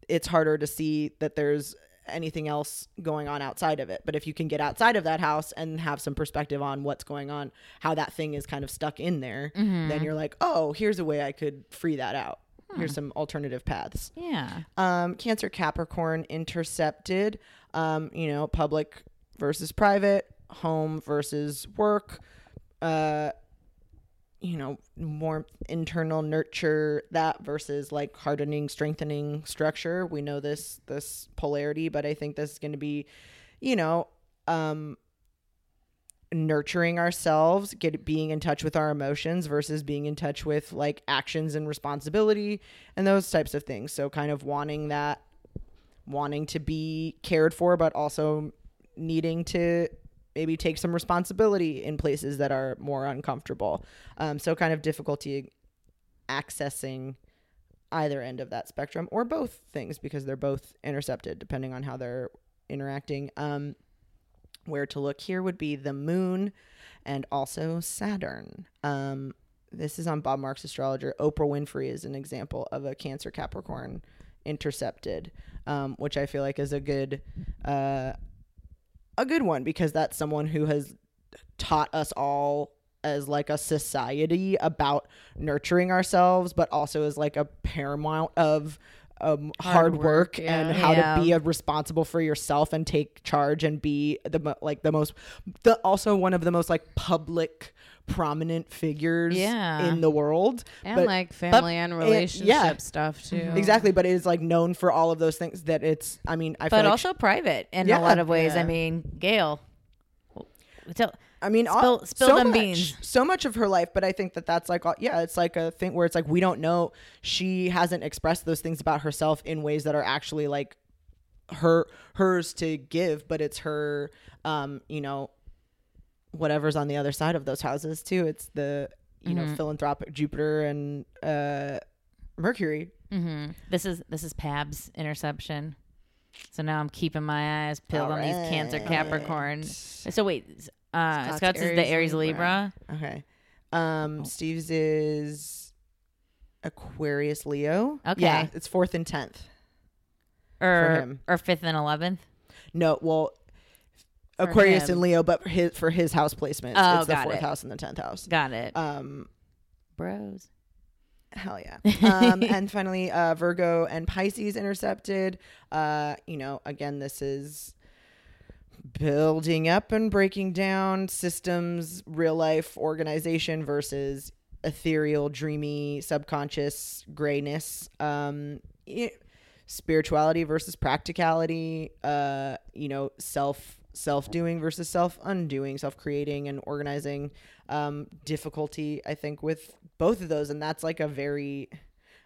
it's harder to see that there's anything else going on outside of it. But if you can get outside of that house and have some perspective on what's going on how that thing is kind of stuck in there then you're like oh here's a way i could free that out here's some alternative paths. Yeah. Um, Cancer Capricorn intercepted, um, you know, public versus private, home versus work, uh, you know, more internal nurture that versus like hardening, strengthening structure. We know this this polarity, but I think this is going to be, you know, um, nurturing ourselves, get being in touch with our emotions versus being in touch with like actions and responsibility and those types of things. So kind of wanting that wanting to be cared for but also needing to maybe take some responsibility in places that are more uncomfortable. Um, so kind of difficulty accessing either end of that spectrum or both things because they're both intercepted depending on how they're interacting. Um, where to look here would be the moon and also Saturn. Um, this is on Bob Marks Astrologer. Oprah Winfrey is an example of a Cancer Capricorn intercepted, um, which I feel like is a good uh, a good one because that's someone who has taught us all as like a society about nurturing ourselves, but also as like a paramount of um, hard, work, work, yeah. and how Yeah. to be a responsible for yourself and take charge and be the like the most the also one of the most like public prominent figures Yeah. in the world and But- like family and yeah. relationship stuff too. exactly but it is like known for all of those things that it's i mean i feel But like also private in Yeah. a lot of ways. Yeah. I mean, Gayle. So, I mean, all- Spill- spill so them much, beans. So much of her life, but I think that that's like, all- yeah, it's like a thing where it's like we don't know. She hasn't expressed those things about herself in ways that are actually like her hers to give, but it's her, um, you know, whatever's on the other side of those houses too. It's the you Mm-hmm. know philanthropic Jupiter and uh, Mercury. hmm this is this is Pab's interception. So now I'm keeping my eyes peeled on these Cancer Capricorn. So wait, uh, Scott's Scott's is the Aries Libra. Okay, um, Steve's is Aquarius Leo. Okay. yeah, it's fourth and tenth. or or fifth and eleventh. No, well, Aquarius him. and Leo, but his, for his house placement, Oh, it's the fourth it. house and the tenth house. Got it, Um, bros. hell yeah. Um, and finally, uh, Virgo and Pisces intercepted. Uh, you know, again, this is building up and breaking down systems, real life organization versus ethereal, dreamy, subconscious grayness. Um, spirituality versus practicality. Uh, you know, self self doing versus self undoing, self creating and organizing. Um, difficulty, I think, with both of those, and that's like a very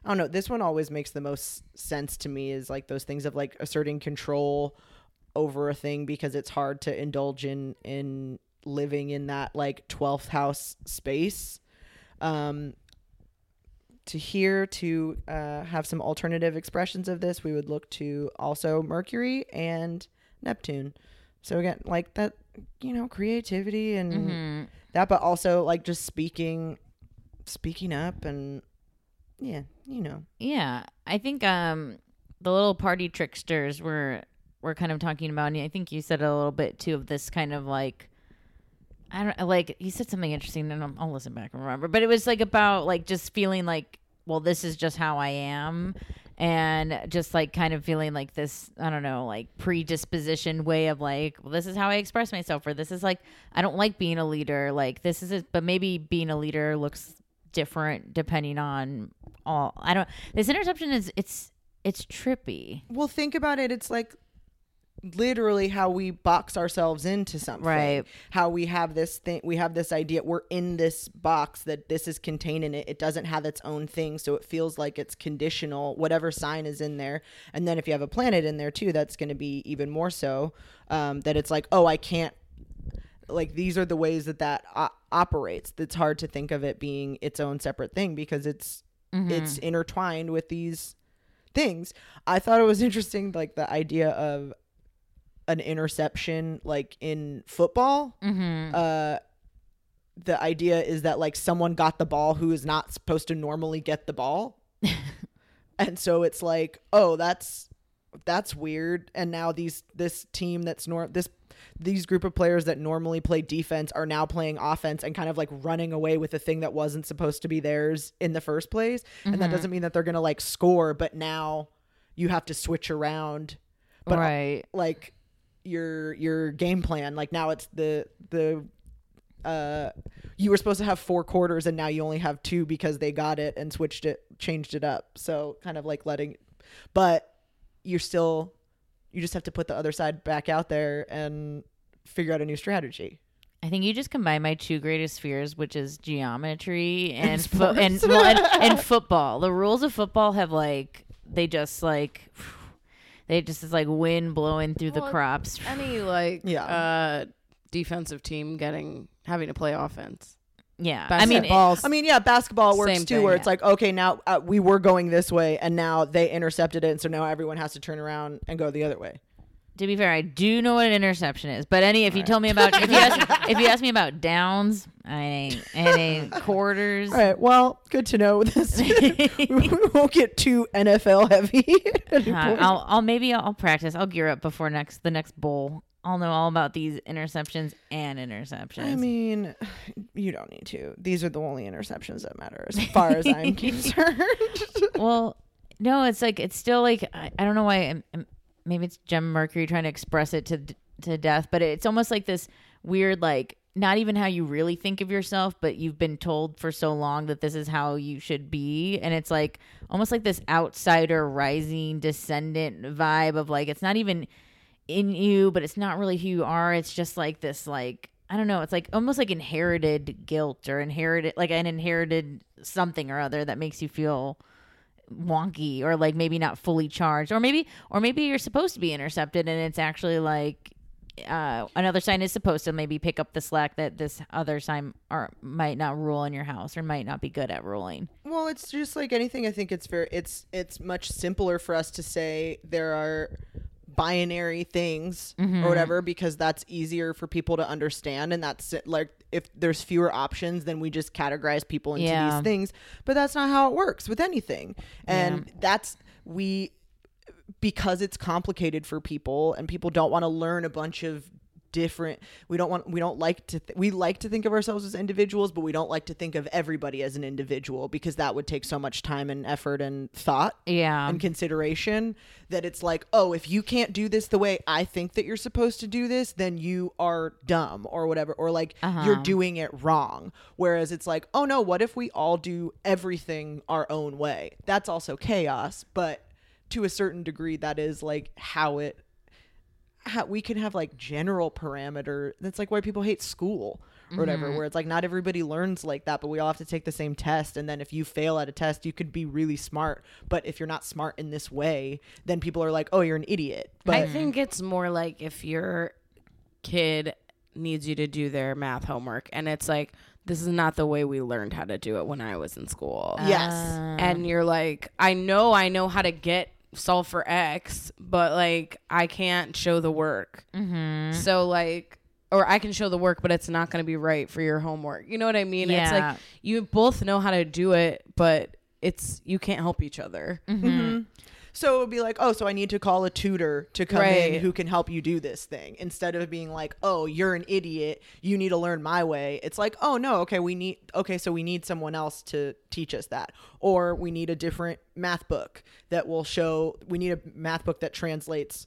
I don't know. This one always makes the most sense to me is like those things of like asserting control over a thing because it's hard to indulge in in living in that like 12th house space. Um to here to uh, have some alternative expressions of this, we would look to also Mercury and Neptune. So again, like that, you know, creativity and Mm-hmm. that, but also like just speaking, speaking up and yeah, you know, Yeah, I think um the little party tricksters were were kind of talking about, and I think you said a little bit too of this kind of like. I don't like you said something interesting and I'll, listen back and remember but it was like about like just feeling like well this is just how I am and just like kind of feeling like this I don't know like predisposition way of like well this is how I express myself or this is like I don't like being a leader like this is but maybe being a leader looks different depending on all I don't this interception is it's it's trippy well, think about it. It's like literally how we box ourselves into something. Right. how we have this thing we have this idea we're in this box that this is contained in it it doesn't have its own thing so it feels like it's conditional whatever sign is in there. And then if you have a planet in there too that's going to be even more so um, that it's like oh i can't like these are the ways that that o- operates. It's hard to think of it being its own separate thing because it's it's intertwined with these things. I thought it was interesting like the idea of an interception like in football mm-hmm. uh the idea is that like someone got the ball who is not supposed to normally get the ball and so it's like oh that's that's weird. And now these this team that's nor this these group of players that normally play defense are now playing offense and kind of like running away with a thing that wasn't supposed to be theirs in the first place. And Mm-hmm. that doesn't mean that they're gonna like score, but now you have to switch around. But right. like your your game plan. Like now it's the the uh you were supposed to have four quarters and now you only have two because they got it and switched it changed it up. So kind of like letting but you're still you just have to put the other side back out there and figure out a new strategy. I think you just combine my two greatest fears, which is geometry and fo- and, well, and and football. The rules of football have like they just like they just is like wind blowing through the crops. Any like Yeah. uh defensive team getting having to play offense. Yeah, I mean, it- i mean yeah basketball works too thing, where yeah. it's like okay now uh, we were going this way and now they intercepted it and so now everyone has to turn around and go the other way to be fair, I do know what an interception is. But any, if you tell me about, if you ask, if you ask me about downs, I ain't, and quarters. all right well good to know this we won't get too nfl heavy Uh. I'll, I'll maybe I'll practice. I'll gear up before next the next bowl. I'll know all about these interceptions and interceptions. I mean, you don't need to. These are the only interceptions that matter as far as I'm concerned. well, no, it's like it's still like I, I don't know why. I'm, I'm- maybe it's Gem Mercury trying to express it to to death, but it's almost like this weird like not even how you really think of yourself, but you've been told for so long that this is how you should be, and it's like almost like this outsider rising descendant vibe of like it's not even in you, but it's not really who you are. It's just like this like I don't know, it's like almost like inherited guilt or inherited like an inherited something or other that makes you feel wonky or like maybe not fully charged or maybe or maybe you're supposed to be intercepted and it's actually like uh, another sign is supposed to maybe pick up the slack that this other sign or might not rule in your house or might not be good at ruling. well, it's just like anything. I think it's very it's it's much simpler for us to say there are binary things or whatever because that's easier for people to understand and that's like if there's fewer options then we just categorize people into Yeah. these things. But that's not how it works with anything. And that's we because it's complicated for people and people don't want to learn a bunch of different. We don't want we don't like to th- we like to think of ourselves as individuals but we don't like to think of everybody as an individual because that would take so much time and effort and thought Yeah. and consideration that it's like oh if you can't do this the way i think that you're supposed to do this then you are dumb or whatever or like you're uh-huh. doing it wrong. Whereas it's like oh no what if we all do everything our own way? That's also chaos but to a certain degree that is like how it how we can have like general parameter that's like why people hate school or whatever mm-hmm. where it's like not everybody learns like that but we all have to take the same test and then if you fail at a test you could be really smart but if you're not smart in this way then people are like oh you're an idiot. But I think it's more like if your kid needs you to do their math homework and it's like this is not the way we learned how to do it when I was in school. yes. Ah. And you're like, I know I know how to get solve for X, but like I can't show the work. Mm-hmm. So like, or I can show the work, but it's not going to be right for your homework. You know what I mean? It's Yeah. like you both know how to do it, but it's you can't help each other. So it would be like oh so i need to call a tutor to come in who can help you do this thing instead of being like oh you're an idiot you need to learn my way. It's like oh no okay we need okay so we need someone else to teach us that. Or we need a different math book that will show we need a math book that translates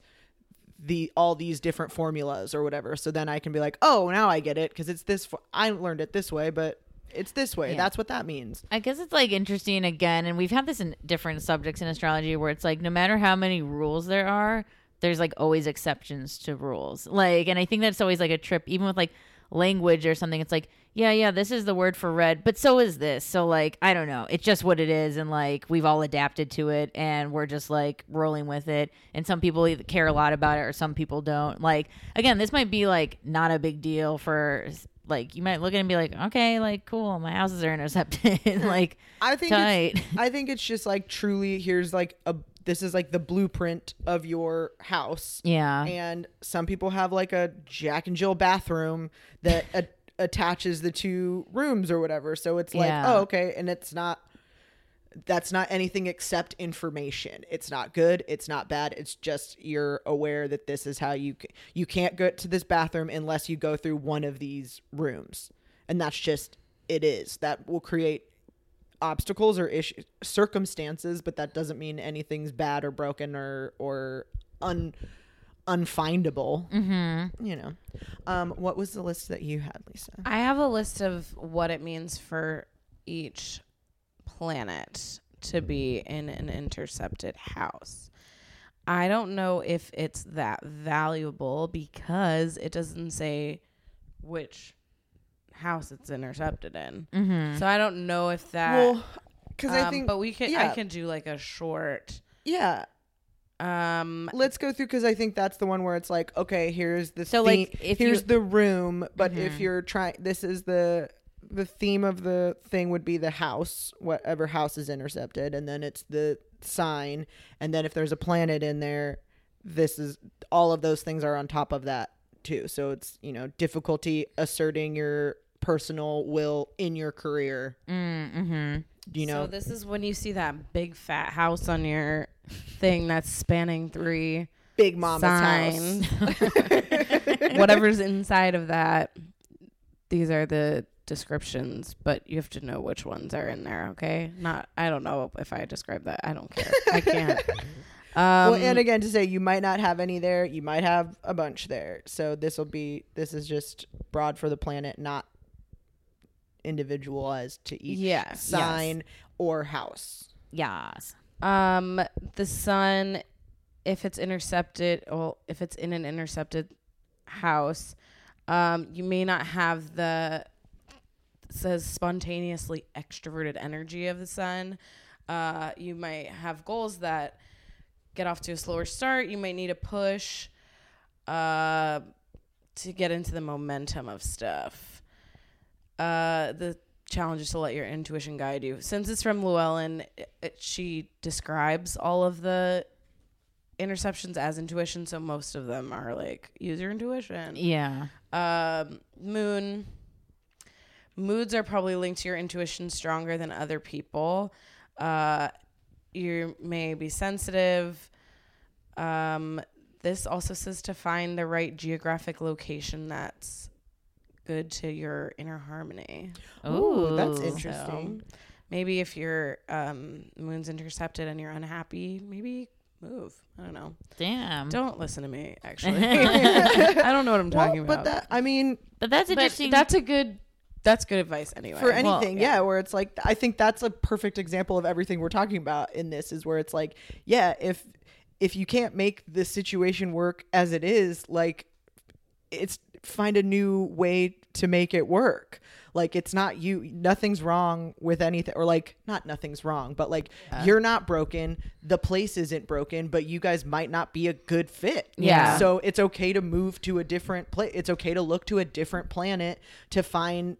the all these different formulas or whatever. So then i can be like oh now i get it because it's this fo- i learned it this way but it's this way Yeah. that's what that means I guess it's like interesting again, and we've had this in different subjects in astrology where it's like no matter how many rules there are, there's like always exceptions to rules. Like, and I think that's always like a trip, even with like language or something. It's like, yeah, yeah, this is the word for red, but so is this. So, like, I don't know. It's just what it is. And like, we've all adapted to it and we're just like rolling with it. And some people either care a lot about it or some people don't. Like, again, this might be like not a big deal for. Like you might look at it and be like, okay, like cool, my houses are intercepted. like I think tight. it's, I think it's just like truly here's like a this is like the blueprint of your house. Yeah. And some people have like a Jack and Jill bathroom that a- attaches the two rooms or whatever. So it's like, Yeah. oh, okay, and it's not that's not anything except information. It's not good. It's not bad. It's just you're aware that this is how you you can't go to this bathroom unless you go through one of these rooms, and that's just it is. That will create obstacles or issues circumstances, but that doesn't mean anything's bad or broken or or un unfindable. Mm-hmm. You know, um, what was the list that you had, Lisa? I have a list of what it means for each planet to be in an intercepted house. I don't know if it's that valuable because it doesn't say which house it's intercepted in. Mm-hmm. So I don't know if that. Well, because I um, think, but we can. yeah. I can do like a short. yeah. Um, Let's go through because I think that's the one where it's like, okay, here's the So, theme, like, if here's the room, but Mm-hmm. if you're trying, this is the the theme of the thing would be the house, whatever house is intercepted, and then it's the sign, and then if there's a planet in there, this is all of those things are on top of that too. So it's you know difficulty asserting your personal will in your career. Mm-hmm. You know, so this is when you see that big fat house on your thing that's spanning three Big Mama's signs. house. Whatever's inside of that, these are the descriptions, but you have to know which ones are in there. Okay, not I don't know if I describe that. I don't care. I can't. Um, well, and again, to say you might not have any there, you might have a bunch there. So this will be this is just broad for the planet, not individualized to each Yes, sign or house. Yes. Um, the sun, if it's intercepted, well, if it's in an intercepted house, um, you may not have the says spontaneously extroverted energy of the sun. Uh, you might have goals that get off to a slower start. You might need a push uh, to get into the momentum of stuff. Uh, the challenge is to let your intuition guide you. Since it's from Llewellyn, it, it- she describes all of the interceptions as intuition, so most of them are like use your intuition. Yeah. Um, moon. Moods are probably linked to your intuition stronger than other people. Uh, you may be sensitive. Um, this also says to find the right geographic location that's good to your inner harmony. Ooh, that's interesting. So maybe if your um, moon's intercepted and you're unhappy, maybe move. I don't know. Damn. Don't listen to me. Actually, I don't know what I'm Well, talking about. but that I mean, but that's But interesting. that's a good. That's good advice anyway. for Well, anything, yeah. where it's like I think that's a perfect example of everything we're talking about in this is where it's like, yeah, if if you can't make the situation work as it is, like it's find a new way to make it work. Like it's not you nothing's wrong with anything or like not nothing's wrong, but like you're not broken, the place isn't broken, but you guys might not be a good fit. Yeah. So it's okay to move to a different place. It's okay to look to a different planet to find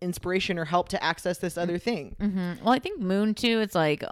inspiration or help to access this other thing. Mhm. Well, I think Moon too. It's like,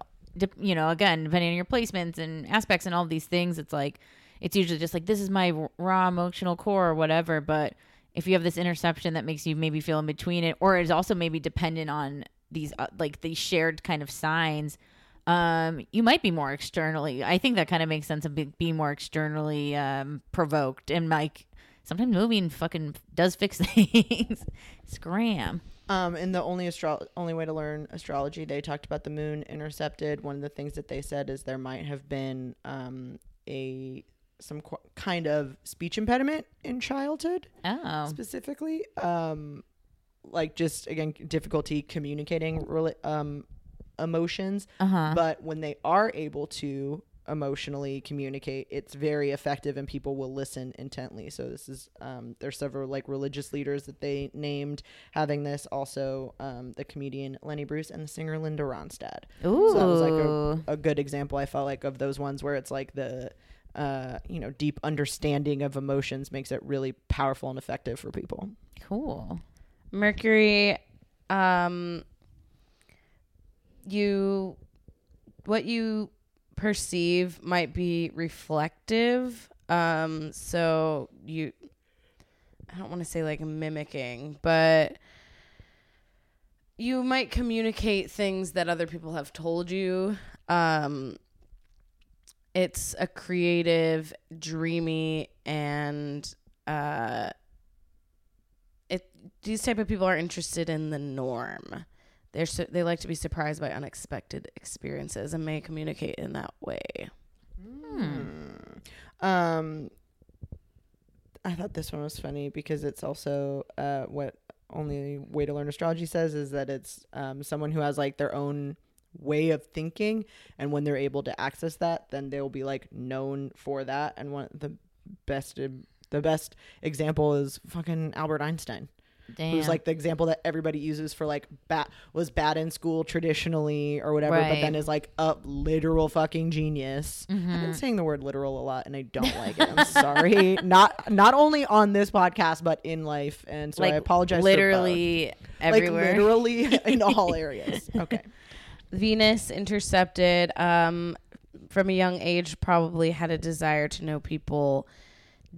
you know, again, depending on your placements and aspects and all these things, it's like it's usually just like this is my raw emotional core or whatever. But if you have this interception that makes you maybe feel in between it, or is also maybe dependent on these uh, like these shared kind of signs. Um, you might be more externally. I think that kind of makes sense of be- being more externally um, provoked, and like sometimes moving fucking does fix things. Scram. Um, and the only astro- only way to learn astrology, they talked about the moon intercepted. One of the things that they said is there might have been um, a some qu- kind of speech impediment in childhood, Oh, specifically, um, like just again difficulty communicating rela- um, emotions. uh-huh. But when they are able to emotionally communicate, it's very effective, and people will listen intently. So this is um, there's several like religious leaders that they named having this. Also, um, the comedian Lenny Bruce and the singer Linda Ronstadt. Ooh. So that was like a, a good example. I felt like of those ones where it's like the uh, you know deep understanding of emotions makes it really powerful and effective for people. cool. Mercury, um, you, what you perceive might be reflective. Um, so you, I don't want to say like mimicking, but you might communicate things that other people have told you. Um, it's a creative, dreamy, and uh, it. These type of people are interested in the norm. They're su- they like to be surprised by unexpected experiences and may communicate in that way. Um, I thought this one was funny because it's also uh, what only way to learn astrology says is that it's um, someone who has like their own way of thinking, and when they're able to access that, then they'll be like known for that. And one of the best the best example is fucking Albert Einstein Damn. who's like the example that everybody uses for like bad was bad in school traditionally or whatever, but then is like a literal fucking genius. I've Mm-hmm. been saying the word literal a lot, and I don't like it. I'm sorry. not not only on this podcast, but in life, and so I apologize. for both. Literally everywhere. like literally in all areas. Okay. Venus intercepted um, from a young age probably had a desire to know people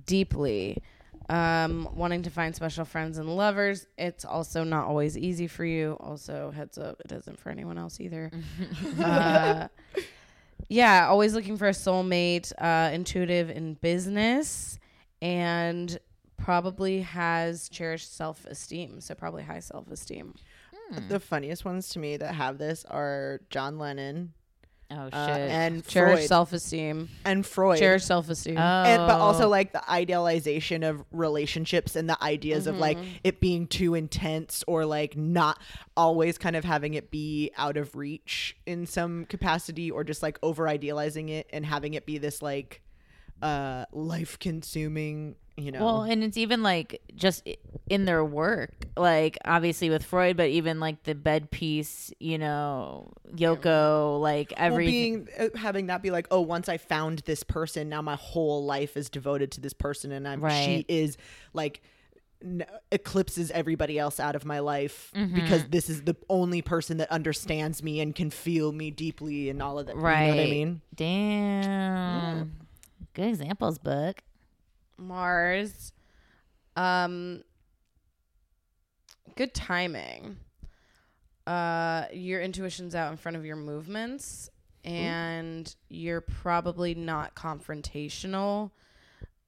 deeply, um, wanting to find special friends and lovers. It's also not always easy for you. Also, heads up, it isn't for anyone else either. uh, yeah, always looking for a soulmate, uh, intuitive in business, and probably has cherished self esteem. So, probably high self esteem. The funniest ones to me that have this are John Lennon oh shit. uh, and Cherished Freud self esteem. and Freud. Cherished self esteem. oh. and but also like the idealization of relationships and the ideas of like it being too intense or like not always kind of having it be out of reach in some capacity or just like over idealizing it and having it be this like uh life consuming you know Well, and it's even like just in their work, like obviously with Freud, but even like the bed peace, you know, Yoko, like Well, being uh, having that be like oh once i found this person now my whole life is devoted to this person and i'm she is like n- eclipses everybody else out of my life Mm-hmm. because this is the only person that understands me and can feel me deeply and all of that right. you know what i mean Damn. Good examples, book. Mars. Um good timing. Uh your intuition's out in front of your movements and you're probably not confrontational.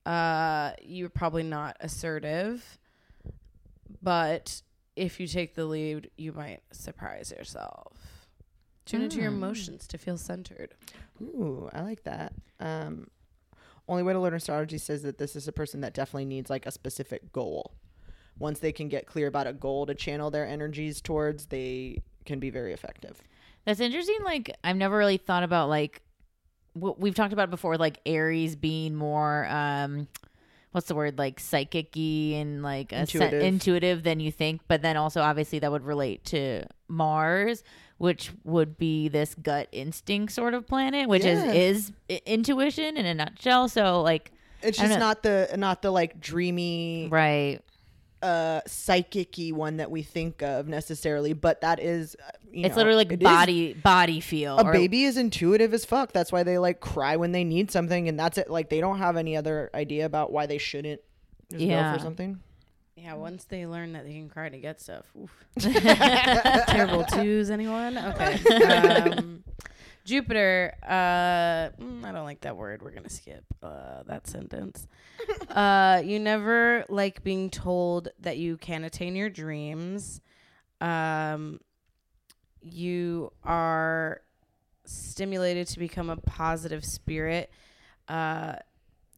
Uh you're probably not assertive. But if you take the lead, you might surprise yourself. Tune into your emotions to feel centered. Ooh, I like that. Um, only way to learn astrology says that this is a person that definitely needs like a specific goal. Once they can get clear about a goal to channel their energies towards, they can be very effective. That's interesting. Like I've never really thought about like what we've talked about before, like Aries being more um what's the word like psychic-y and like Intuitive. intuitive than you think but then also obviously that would relate to mars which would be this gut instinct sort of planet which Yeah. is is intuition in a nutshell so like It's just know. not the not the like dreamy right uh psychic-y one that we think of necessarily, but that is uh, you it's know, literally like it body body feel a or- baby is intuitive as fuck. That's why they like cry when they need something and that's it. Like they don't have any other idea about why they shouldn't just go Yeah. for something. Yeah, once they learn that they can cry to get stuff. Terrible twos, anyone? Okay. Um, Jupiter. Uh, mm, I don't like that word. We're gonna skip uh, that sentence. Uh, you never like being told that you can attain your dreams. Um, you are stimulated to become a positive spirit. Uh,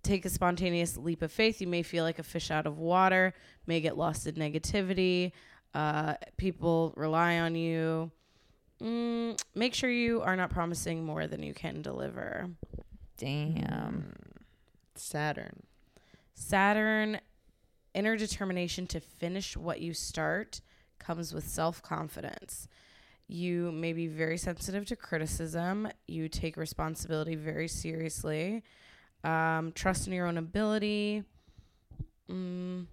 take a spontaneous leap of faith. You may feel like a fish out of water, may get lost in negativity. Uh, people rely on you. Mm, make sure you are not promising more than you can deliver. damn Saturn. Saturn, inner determination to finish what you start comes with self confidence. You may be very sensitive to criticism. You take responsibility very seriously. Um, trust in your own ability. Mm,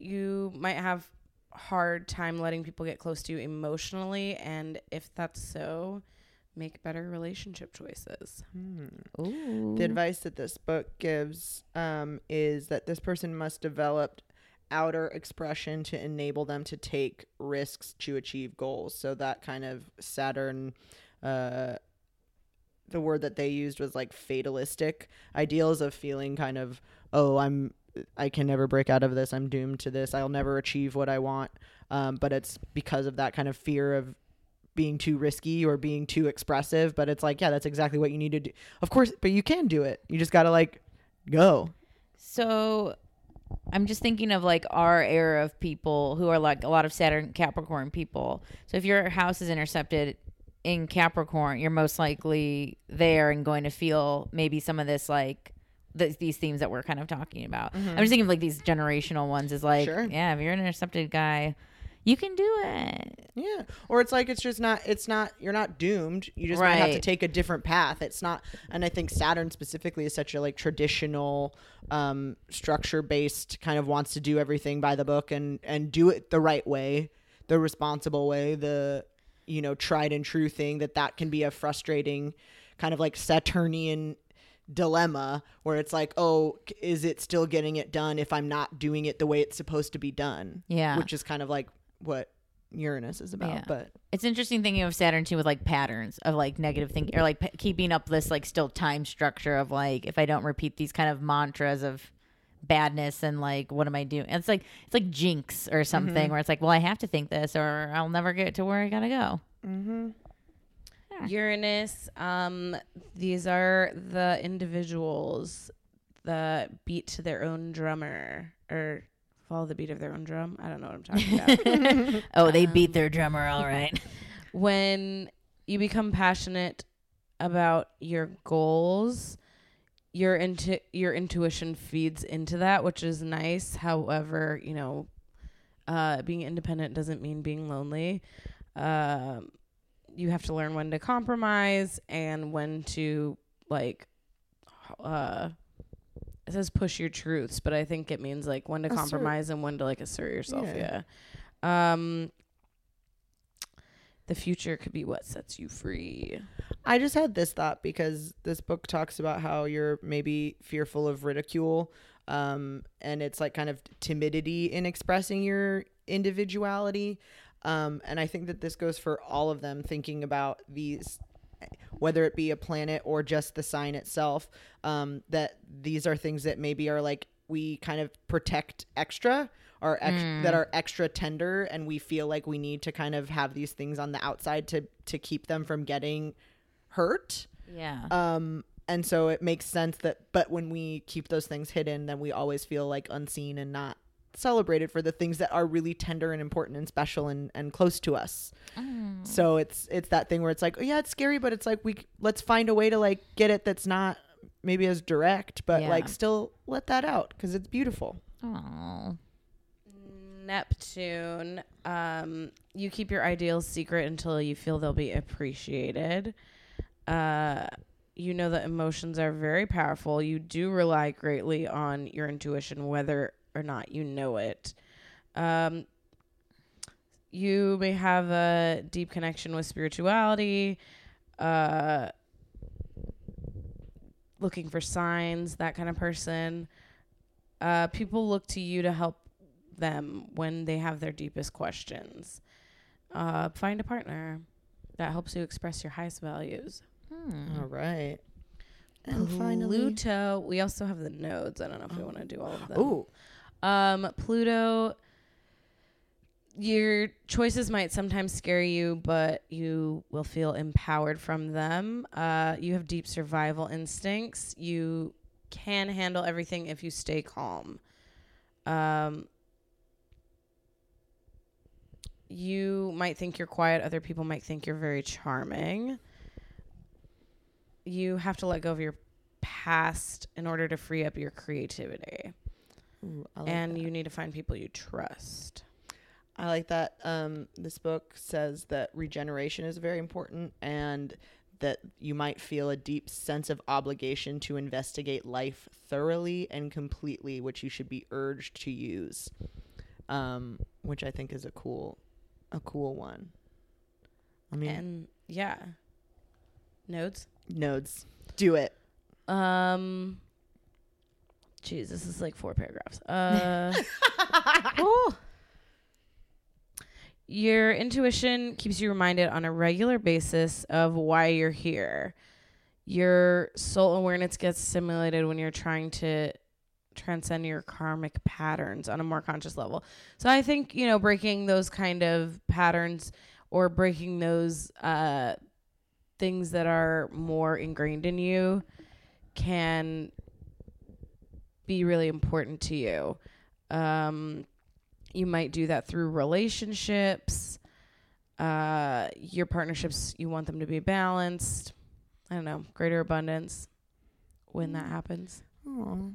you might have hard time letting people get close to you emotionally, and if that's so, make better relationship choices. Ooh. The advice that this book gives um, is that this person must develop outer expression to enable them to take risks to achieve goals. So that kind of Saturn uh the word that they used was like fatalistic ideals of feeling kind of oh i'm i can never break out of this. I'm doomed to this. I'll never achieve what i want. Um, but it's because of that kind of fear of being too risky or being too expressive. But it's like yeah that's exactly what you need to do. Of course but you can do it. You just gotta like go. So I'm just thinking of like our era of people who are like a lot of Saturn Capricorn people. So if your house is intercepted in Capricorn, you're most likely there and going to feel maybe some of this like th- these themes that we're kind of talking about. I'm just thinking of like these generational ones is like, Sure. yeah, if you're an intercepted guy, you can do it. Yeah. Or it's like it's just not it's not you're not doomed. You just might have to take a different path. It's not and I think Saturn specifically is such a like traditional um structure based kind of wants to do everything by the book and and do it the right way, the responsible way, the you know, tried and true thing that that can be a frustrating kind of like Saturnian dilemma where it's like, oh, is it still getting it done if I'm not doing it the way it's supposed to be done? Yeah. Which is kind of like what Uranus is about. Yeah. But It's interesting thinking of Saturn too with like patterns of like negative thinking or like p- keeping up this like still time structure of like if I don't repeat these kind of mantras of badness and like what am I doing? It's like it's like jinx or mm-hmm. something where it's like well I have to think this or I'll never get to where I gotta go. Mm-hmm. Uranus, um, these are the individuals that beat to their own drummer or follow the beat of their own drum. I don't know what I'm talking about. Oh, they beat their drummer all right. when you become passionate about your goals, your into your intuition feeds into that, which is nice. However, you know, uh, being independent doesn't mean being lonely. Um, you have to learn when to compromise and when to like. Uh, it says push your truths, but I think it means like when to Assert. compromise and when to like assert yourself. Yeah. Yeah. Um, the future could be what sets you free. I just had this thought because this book talks about how you're maybe fearful of ridicule. Um, and it's like kind of timidity in expressing your individuality. Um, and I think that this goes for all of them, thinking about these, whether it be a planet or just the sign itself, um, that these are things that maybe are like we kind of protect extra or ex- that are extra tender and we feel like we need to kind of have these things on the outside to to keep them from getting hurt Yeah. um and so it makes sense that but when we keep those things hidden then we always feel like unseen and not celebrated for the things that are really tender and important and special and, and close to us so it's it's that thing where it's like oh yeah it's scary but it's like we let's find a way to like get it that's not maybe as direct but Yeah. like still let that out because it's beautiful Oh. Neptune, um, you keep your ideals secret until you feel they'll be appreciated. Uh, you know that emotions are very powerful. You do rely greatly on your intuition, whether or not you know it. Um, you may have a deep connection with spirituality, uh, looking for signs, that kind of person. Uh, people look to you to help them when they have their deepest questions. Uh, find a partner that helps you express your highest values. all right and finally Pluto. We also have the nodes. I don't know if we want to do all of them. oh Um, Pluto. Your choices might sometimes scare you, but you will feel empowered from them. Uh, you have deep survival instincts. You can handle everything if you stay calm. Um, you might think you're quiet. Other people might think you're very charming. You have to let go of your past in order to free up your creativity Ooh, like and that. you need to find people you trust. I like that. Um, this book says that regeneration is very important and that you might feel a deep sense of obligation to investigate life thoroughly and completely, which you should be urged to use. Um, which I think is a cool, a cool one. I mean, And yeah, nodes. nodes, do it. Um, Jeez, this is like four paragraphs. Uh, oh. Your intuition keeps you reminded on a regular basis of why you're here. Your soul awareness gets stimulated when you're trying to transcend your karmic patterns on a more conscious level. So I think, you know, breaking those kind of patterns or breaking those uh, things that are more ingrained in you can be really important to you. Um, you might do that through relationships. Uh, your partnerships, you want them to be balanced. I don't know, greater abundance when that happens. Aw.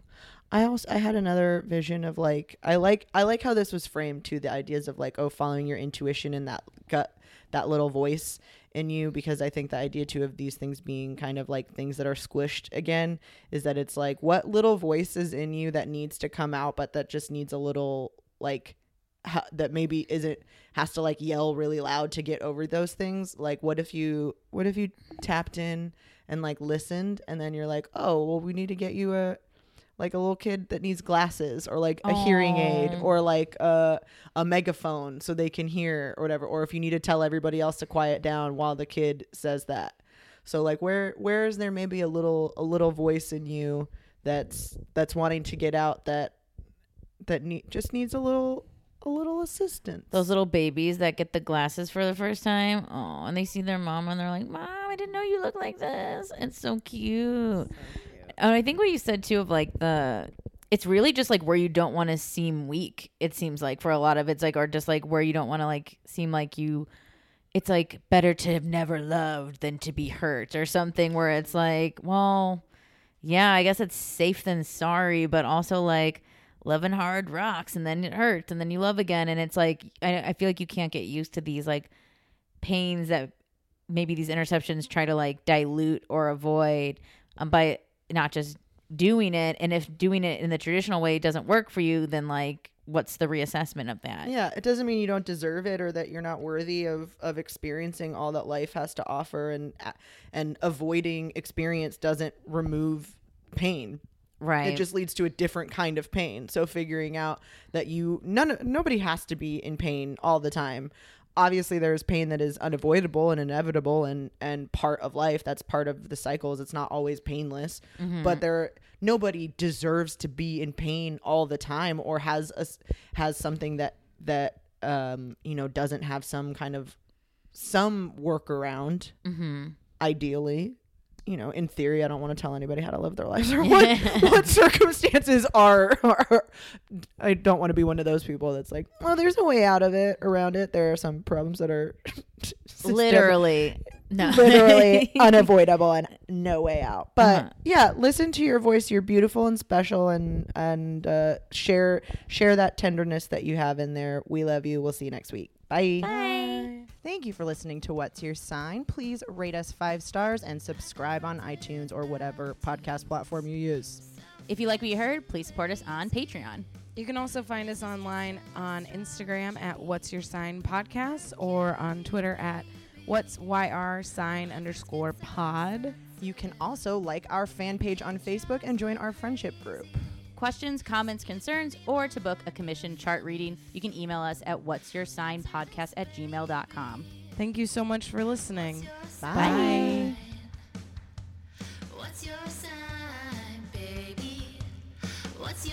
I also I had another vision of like I like I like how this was framed to the ideas of like oh following your intuition and that gut that little voice in you because I think the idea too of these things being kind of like things that are squished again is that it's like what little voice is in you that needs to come out but that just needs a little like ha- that maybe isn't has to like yell really loud to get over those things. Like what if you what if you tapped in and like listened and then you're like oh well we need to get you a like a little kid that needs glasses or like a hearing aid or like a, a megaphone so they can hear or whatever or if you need to tell everybody else to quiet down while the kid says that so like where where is there maybe a little a little voice in you that's that's wanting to get out that that need, just needs a little a little assistance Those little babies that get the glasses for the first time. Oh, and they see their mom and they're like, Mom, I didn't know you look like this. It's so cute. And I think what you said too of like the it's really just like where you don't want to seem weak, it seems like for a lot of it's like or just like where you don't want to like seem like you it's like better to have never loved than to be hurt or something where it's like, well, yeah, I guess it's safe than sorry, but also like loving hard rocks and then it hurts and then you love again. And it's like I, I feel like you can't get used to these like pains that maybe these interceptions try to like dilute or avoid um, by not just doing it and if doing it in the traditional way doesn't work for you then like what's the reassessment of that Yeah, it doesn't mean you don't deserve it or that you're not worthy of of experiencing all that life has to offer and uh, and avoiding experience doesn't remove pain. right It just leads to a different kind of pain. So figuring out that you none nobody has to be in pain all the time. Obviously there's pain that is unavoidable and inevitable and and part of life. That's part of the cycles. It's not always painless. But there nobody deserves to be in pain all the time or has a, has something that that um you know doesn't have some kind of some workaround mm-hmm. ideally you know in theory i don't want to tell anybody how to live their lives or what, what circumstances are, are i don't want to be one of those people that's like well there's a way out of it around it. There are some problems that are literally no. literally unavoidable and no way out. But Uh-huh. yeah listen to your voice. You're beautiful and special and and uh, share share that tenderness that you have in there. We love you. We'll see you next week. Bye. Bye. Thank you for listening to What's Your Sign. Please rate us five stars and subscribe on iTunes or whatever podcast platform you use. if you like what you heard please support us on patreon You can also find us online on Instagram at What's Your Sign Podcast or on Twitter at What's YR sign underscore pod. You can also like our fan page on Facebook and join our friendship group. Questions, comments, concerns, or to book a commission chart reading, you can email us at what's your sign podcast at gmail.com. Thank you so much for listening. Bye. What's